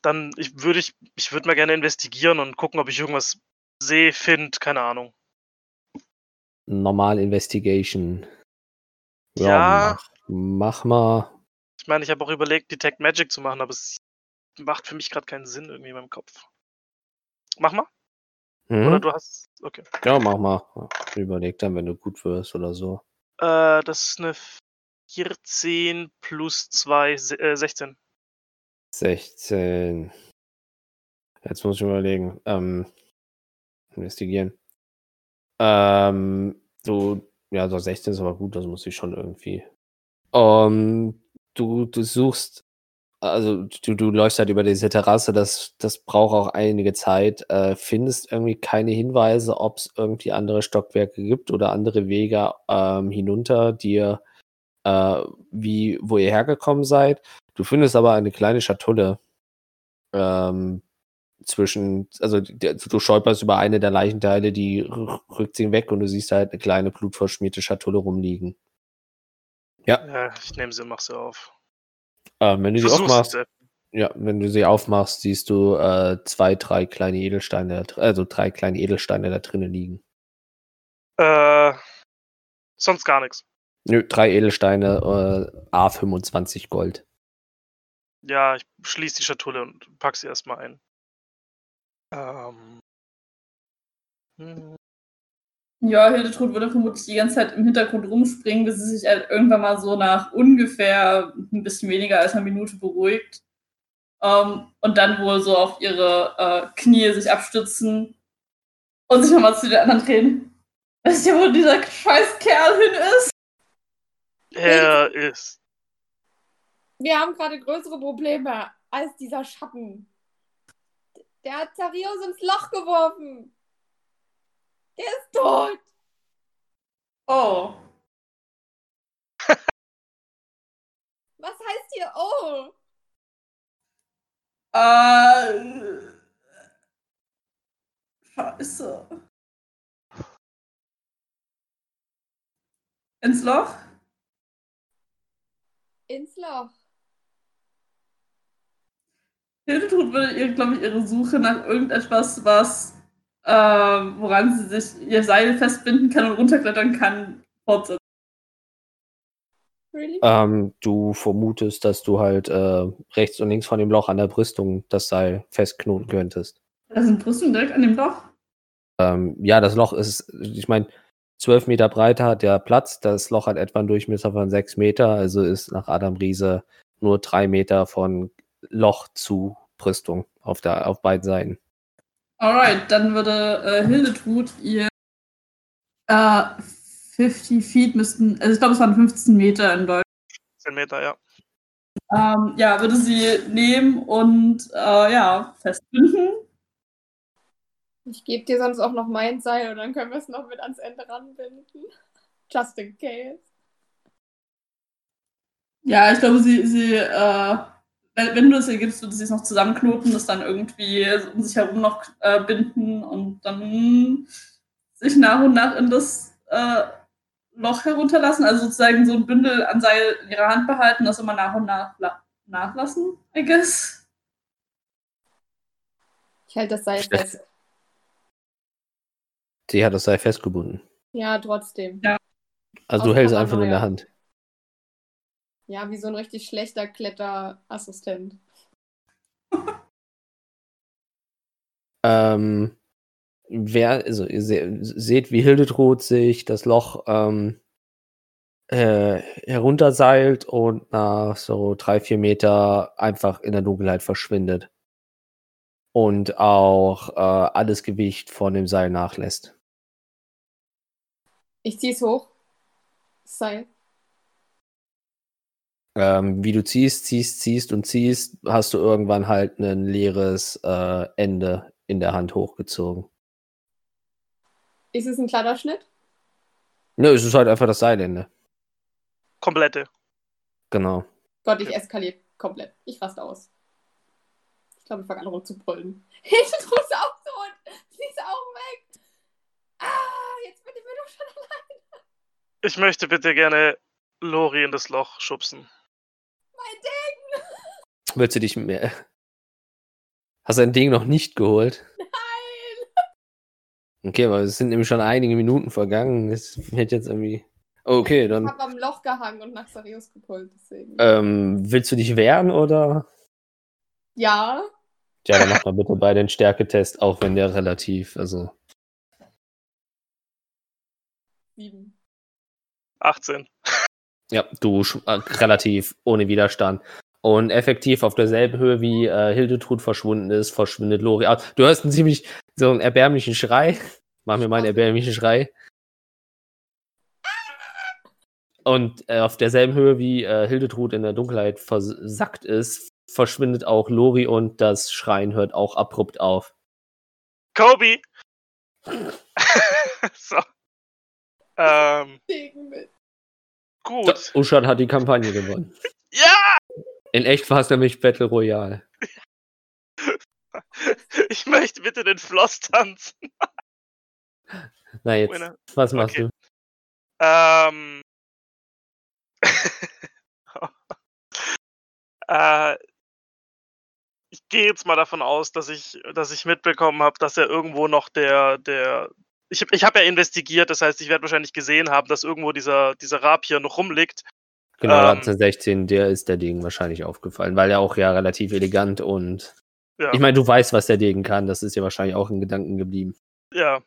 Dann ich, würde ich, ich würde mal gerne investigieren und gucken, ob ich irgendwas sehe, finde, keine Ahnung. Normal Investigation. Ja. mach, mach mal. Ich meine, ich habe auch überlegt, Detect Magic zu machen, aber es macht für mich gerade keinen Sinn irgendwie in meinem Kopf. Mach mal. Oder Mhm. du hast. Okay. Ja, mach mal. Überleg dann, wenn du gut wirst oder so. Äh, das ist eine 14 plus 2, äh, 16. 16. Jetzt muss ich überlegen. Ähm, investigieren. Ähm, du, ja, so 16 ist aber gut, das muss ich schon irgendwie. Ähm, du, du suchst, also du, du läufst halt über diese Terrasse, das, das braucht auch einige Zeit. Äh, findest irgendwie keine Hinweise, ob es irgendwie andere Stockwerke gibt oder andere Wege ähm, hinunter, die ihr, äh, wie, wo ihr hergekommen seid. Du findest aber eine kleine Schatulle ähm, zwischen, also du stolperst über eine der Leichenteile, die rückt sie weg und du siehst halt eine kleine blutverschmierte Schatulle rumliegen. Ja, ich nehme sie und mach sie auf. Ähm, wenn du sie Versuch's aufmachst, jetzt. ja, wenn du sie aufmachst, siehst du äh, zwei, drei kleine Edelsteine, also drei kleine Edelsteine da drinnen liegen. Äh, sonst gar nichts. Nö, drei Edelsteine, äh, A25 Gold. Ja, ich schließe die Schatulle und pack sie erstmal ein. Ähm. hm, Ja, Hildetrud würde vermutlich die ganze Zeit im Hintergrund rumspringen, bis sie sich halt irgendwann mal so nach ungefähr ein bisschen weniger als einer Minute beruhigt. Ähm, und dann wohl so auf ihre äh, Knie sich abstützen und sich nochmal zu den anderen drehen. Wisst ihr, wo dieser scheiß Kerl hin ist? Er ist. Wir haben gerade größere Probleme als dieser Schatten. Der hat Zarius ins Loch geworfen. Der ist tot. Oh. Was heißt hier oh? Äh. Scheiße. Ins Loch? Ins Loch. Hildetrud würde ihr, glaube ich, ihre Suche nach irgendetwas, was, äh, woran sie sich ihr Seil festbinden kann und runterklettern kann, fortsetzen. Really? Ähm, du vermutest, dass du halt äh, rechts und links von dem Loch an der Brüstung das Seil festknoten könntest. Da sind Brüsten direkt an dem Loch. Ähm, ja, das Loch ist, ich meine, 12 Meter breiter hat der Platz. Das Loch hat etwa einen Durchmesser von 6 Meter, also ist nach Adam Riese nur 3 Meter von Loch zu Brüstung auf, der, auf beiden Seiten. Alright, dann würde äh, Hildetrud ihr äh, 50 Feet müssten, also ich glaube, es waren 15 Meter in Deutsch. 10 Meter, ja. Ähm, ja, würde sie nehmen und äh, ja, festbinden. Ich gebe dir sonst auch noch mein Seil und dann können wir es noch mit ans Ende ranbinden. Just in case. Ja, ich glaube, sie, sie, äh, wenn, du es ihr gibst, würde sie es noch zusammenknoten, das dann irgendwie um sich herum noch äh, binden und dann sich nach und nach in das äh, Loch herunterlassen. Also sozusagen so ein Bündel an Seil in ihrer Hand behalten, das immer nach und nach la- nachlassen, I guess. Ich halte das Seil fest. Sie hat das Seil festgebunden. Ja, trotzdem. Also du Aus hältst es einfach nur in der. Hand. Ja, wie so ein richtig schlechter Kletterassistent. Ähm, wer, also ihr se seht, wie Hildetrud sich das Loch ähm, äh, herunterseilt und nach so drei, vier Meter einfach in der Dunkelheit verschwindet. Und auch äh, alles Gewicht von dem Seil nachlässt. Ich zieh's hoch. Seil. Ähm, wie du ziehst, ziehst, ziehst und ziehst, hast du irgendwann halt ein leeres äh, Ende in der Hand hochgezogen. Ist es ein Kleiderschnitt? Nö, es ist halt einfach das Seilende. Komplette. Genau. Gott, ich eskaliere komplett. Ich raste aus. Ich glaube, ich fange an rumzubrüllen. Hildetrud ist auch tot. Sie ist auch weg. Ah, jetzt bin ich mir doch schon allein. Ich möchte bitte gerne Lori in das Loch schubsen. Mein Ding. Willst du dich mehr. Hast du dein Ding noch nicht geholt? Nein. Okay, aber es sind nämlich schon einige Minuten vergangen. Das wird jetzt irgendwie. Okay, Ich dann. habe am Loch gehangen und nach Sarius gepult, deswegen. Ähm, willst du dich wehren oder? Ja. Ja, dann mach mal bitte bei den Stärketest, auch wenn der relativ, also. Sieben. 18. Ja, du äh, relativ ohne Widerstand. Und effektiv auf derselben Höhe wie äh, Hildetrud verschwunden ist, verschwindet Lori. Ah, Du hörst einen ziemlich so einen erbärmlichen Schrei. Mach mir mal einen erbärmlichen Schrei. Und äh, auf derselben Höhe wie äh, Hildetrud in der Dunkelheit versackt ist, verschwindet auch Lori und das Schreien hört auch abrupt auf. Kobe! so. Ähm, Segen mit. Gut. So, Uschan hat die Kampagne gewonnen. Ja! In echt war es nämlich Battle Royale. Ich möchte bitte den Floss tanzen. Na jetzt, Winner. was machst Okay. du? Ähm. äh, ich gehe jetzt mal davon aus, dass ich, dass ich mitbekommen habe, dass er irgendwo noch der, der. Ich, ich habe ja investigiert, das heißt, ich werde wahrscheinlich gesehen haben, dass irgendwo dieser, dieser Rapier noch rumliegt. Genau, Ähm, da hat der 16, der ist der Degen wahrscheinlich aufgefallen, weil er auch ja relativ elegant und. Ja. Ich meine, du weißt, was der Degen kann, das ist ja wahrscheinlich auch in Gedanken geblieben. ja.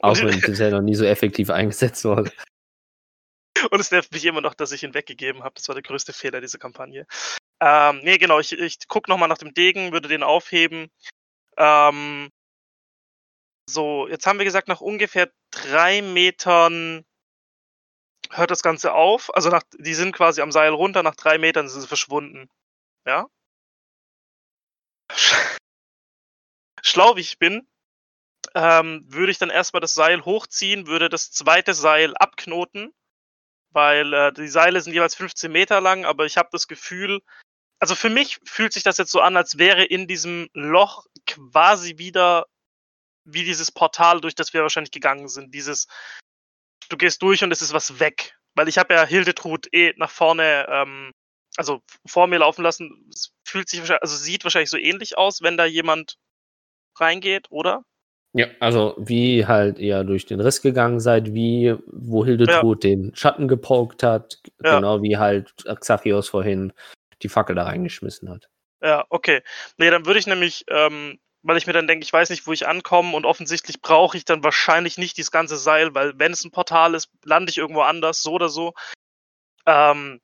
Auch wenn es bisher noch nie so effektiv eingesetzt wurde. Und es nervt mich immer noch, dass ich ihn weggegeben habe. Das war der größte Fehler dieser Kampagne. Ähm, nee, genau, ich, ich gucke nochmal nach dem Degen, würde den aufheben. Ähm, so, jetzt haben wir gesagt, nach ungefähr drei Metern hört das Ganze auf. Also nach, die sind quasi am Seil runter, nach drei Metern sind sie verschwunden. Ja? Schlau wie ich bin, ähm, würde ich dann erstmal das Seil hochziehen, würde das zweite Seil abknoten weil äh, die Seile sind jeweils 15 Meter lang, aber ich habe das Gefühl, also für mich fühlt sich das jetzt so an, als wäre in diesem Loch quasi wieder wie dieses Portal, durch das wir wahrscheinlich gegangen sind. Dieses, du gehst durch und es ist was weg. Weil ich habe ja Hildetrud eh nach vorne, ähm, also vor mir laufen lassen. Es fühlt sich wahrscheinlich, also sieht wahrscheinlich so ähnlich aus, wenn da jemand reingeht, oder? Ja, also wie halt ihr durch den Riss gegangen seid, wie wo Hildetrud den Schatten gepokt hat, Ja. genau wie halt Xachios vorhin die Fackel da reingeschmissen hat. Ja, okay. Nee, dann würde ich nämlich, ähm, weil ich mir dann denke, ich weiß nicht, wo ich ankomme und offensichtlich brauche ich dann wahrscheinlich nicht dieses ganze Seil, weil wenn es ein Portal ist, lande ich irgendwo anders, so oder so. Ähm,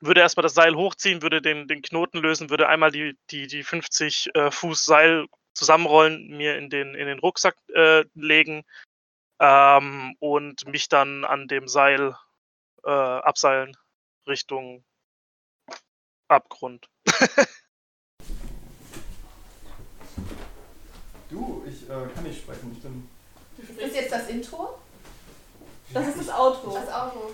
würde erstmal das Seil hochziehen, würde den, den Knoten lösen, würde einmal die, die, die 50 äh, Fuß Seil zusammenrollen, mir in den, in den Rucksack äh, legen ähm, und mich dann an dem Seil äh, abseilen Richtung Abgrund. Du, ich äh, kann nicht sprechen. Ich bin. Ist das jetzt das Intro? Das ist das Outro. Das Auto.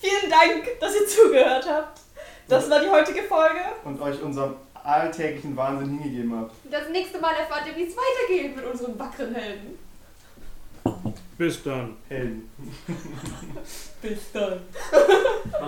Vielen Dank, dass ihr zugehört habt. Das war die heutige Folge. Und euch unserem alltäglichen Wahnsinn hingegeben habt. Das nächste Mal erfahrt ihr, wie es weitergeht mit unseren wackeren Helden. Bis dann. Helden. Bis dann.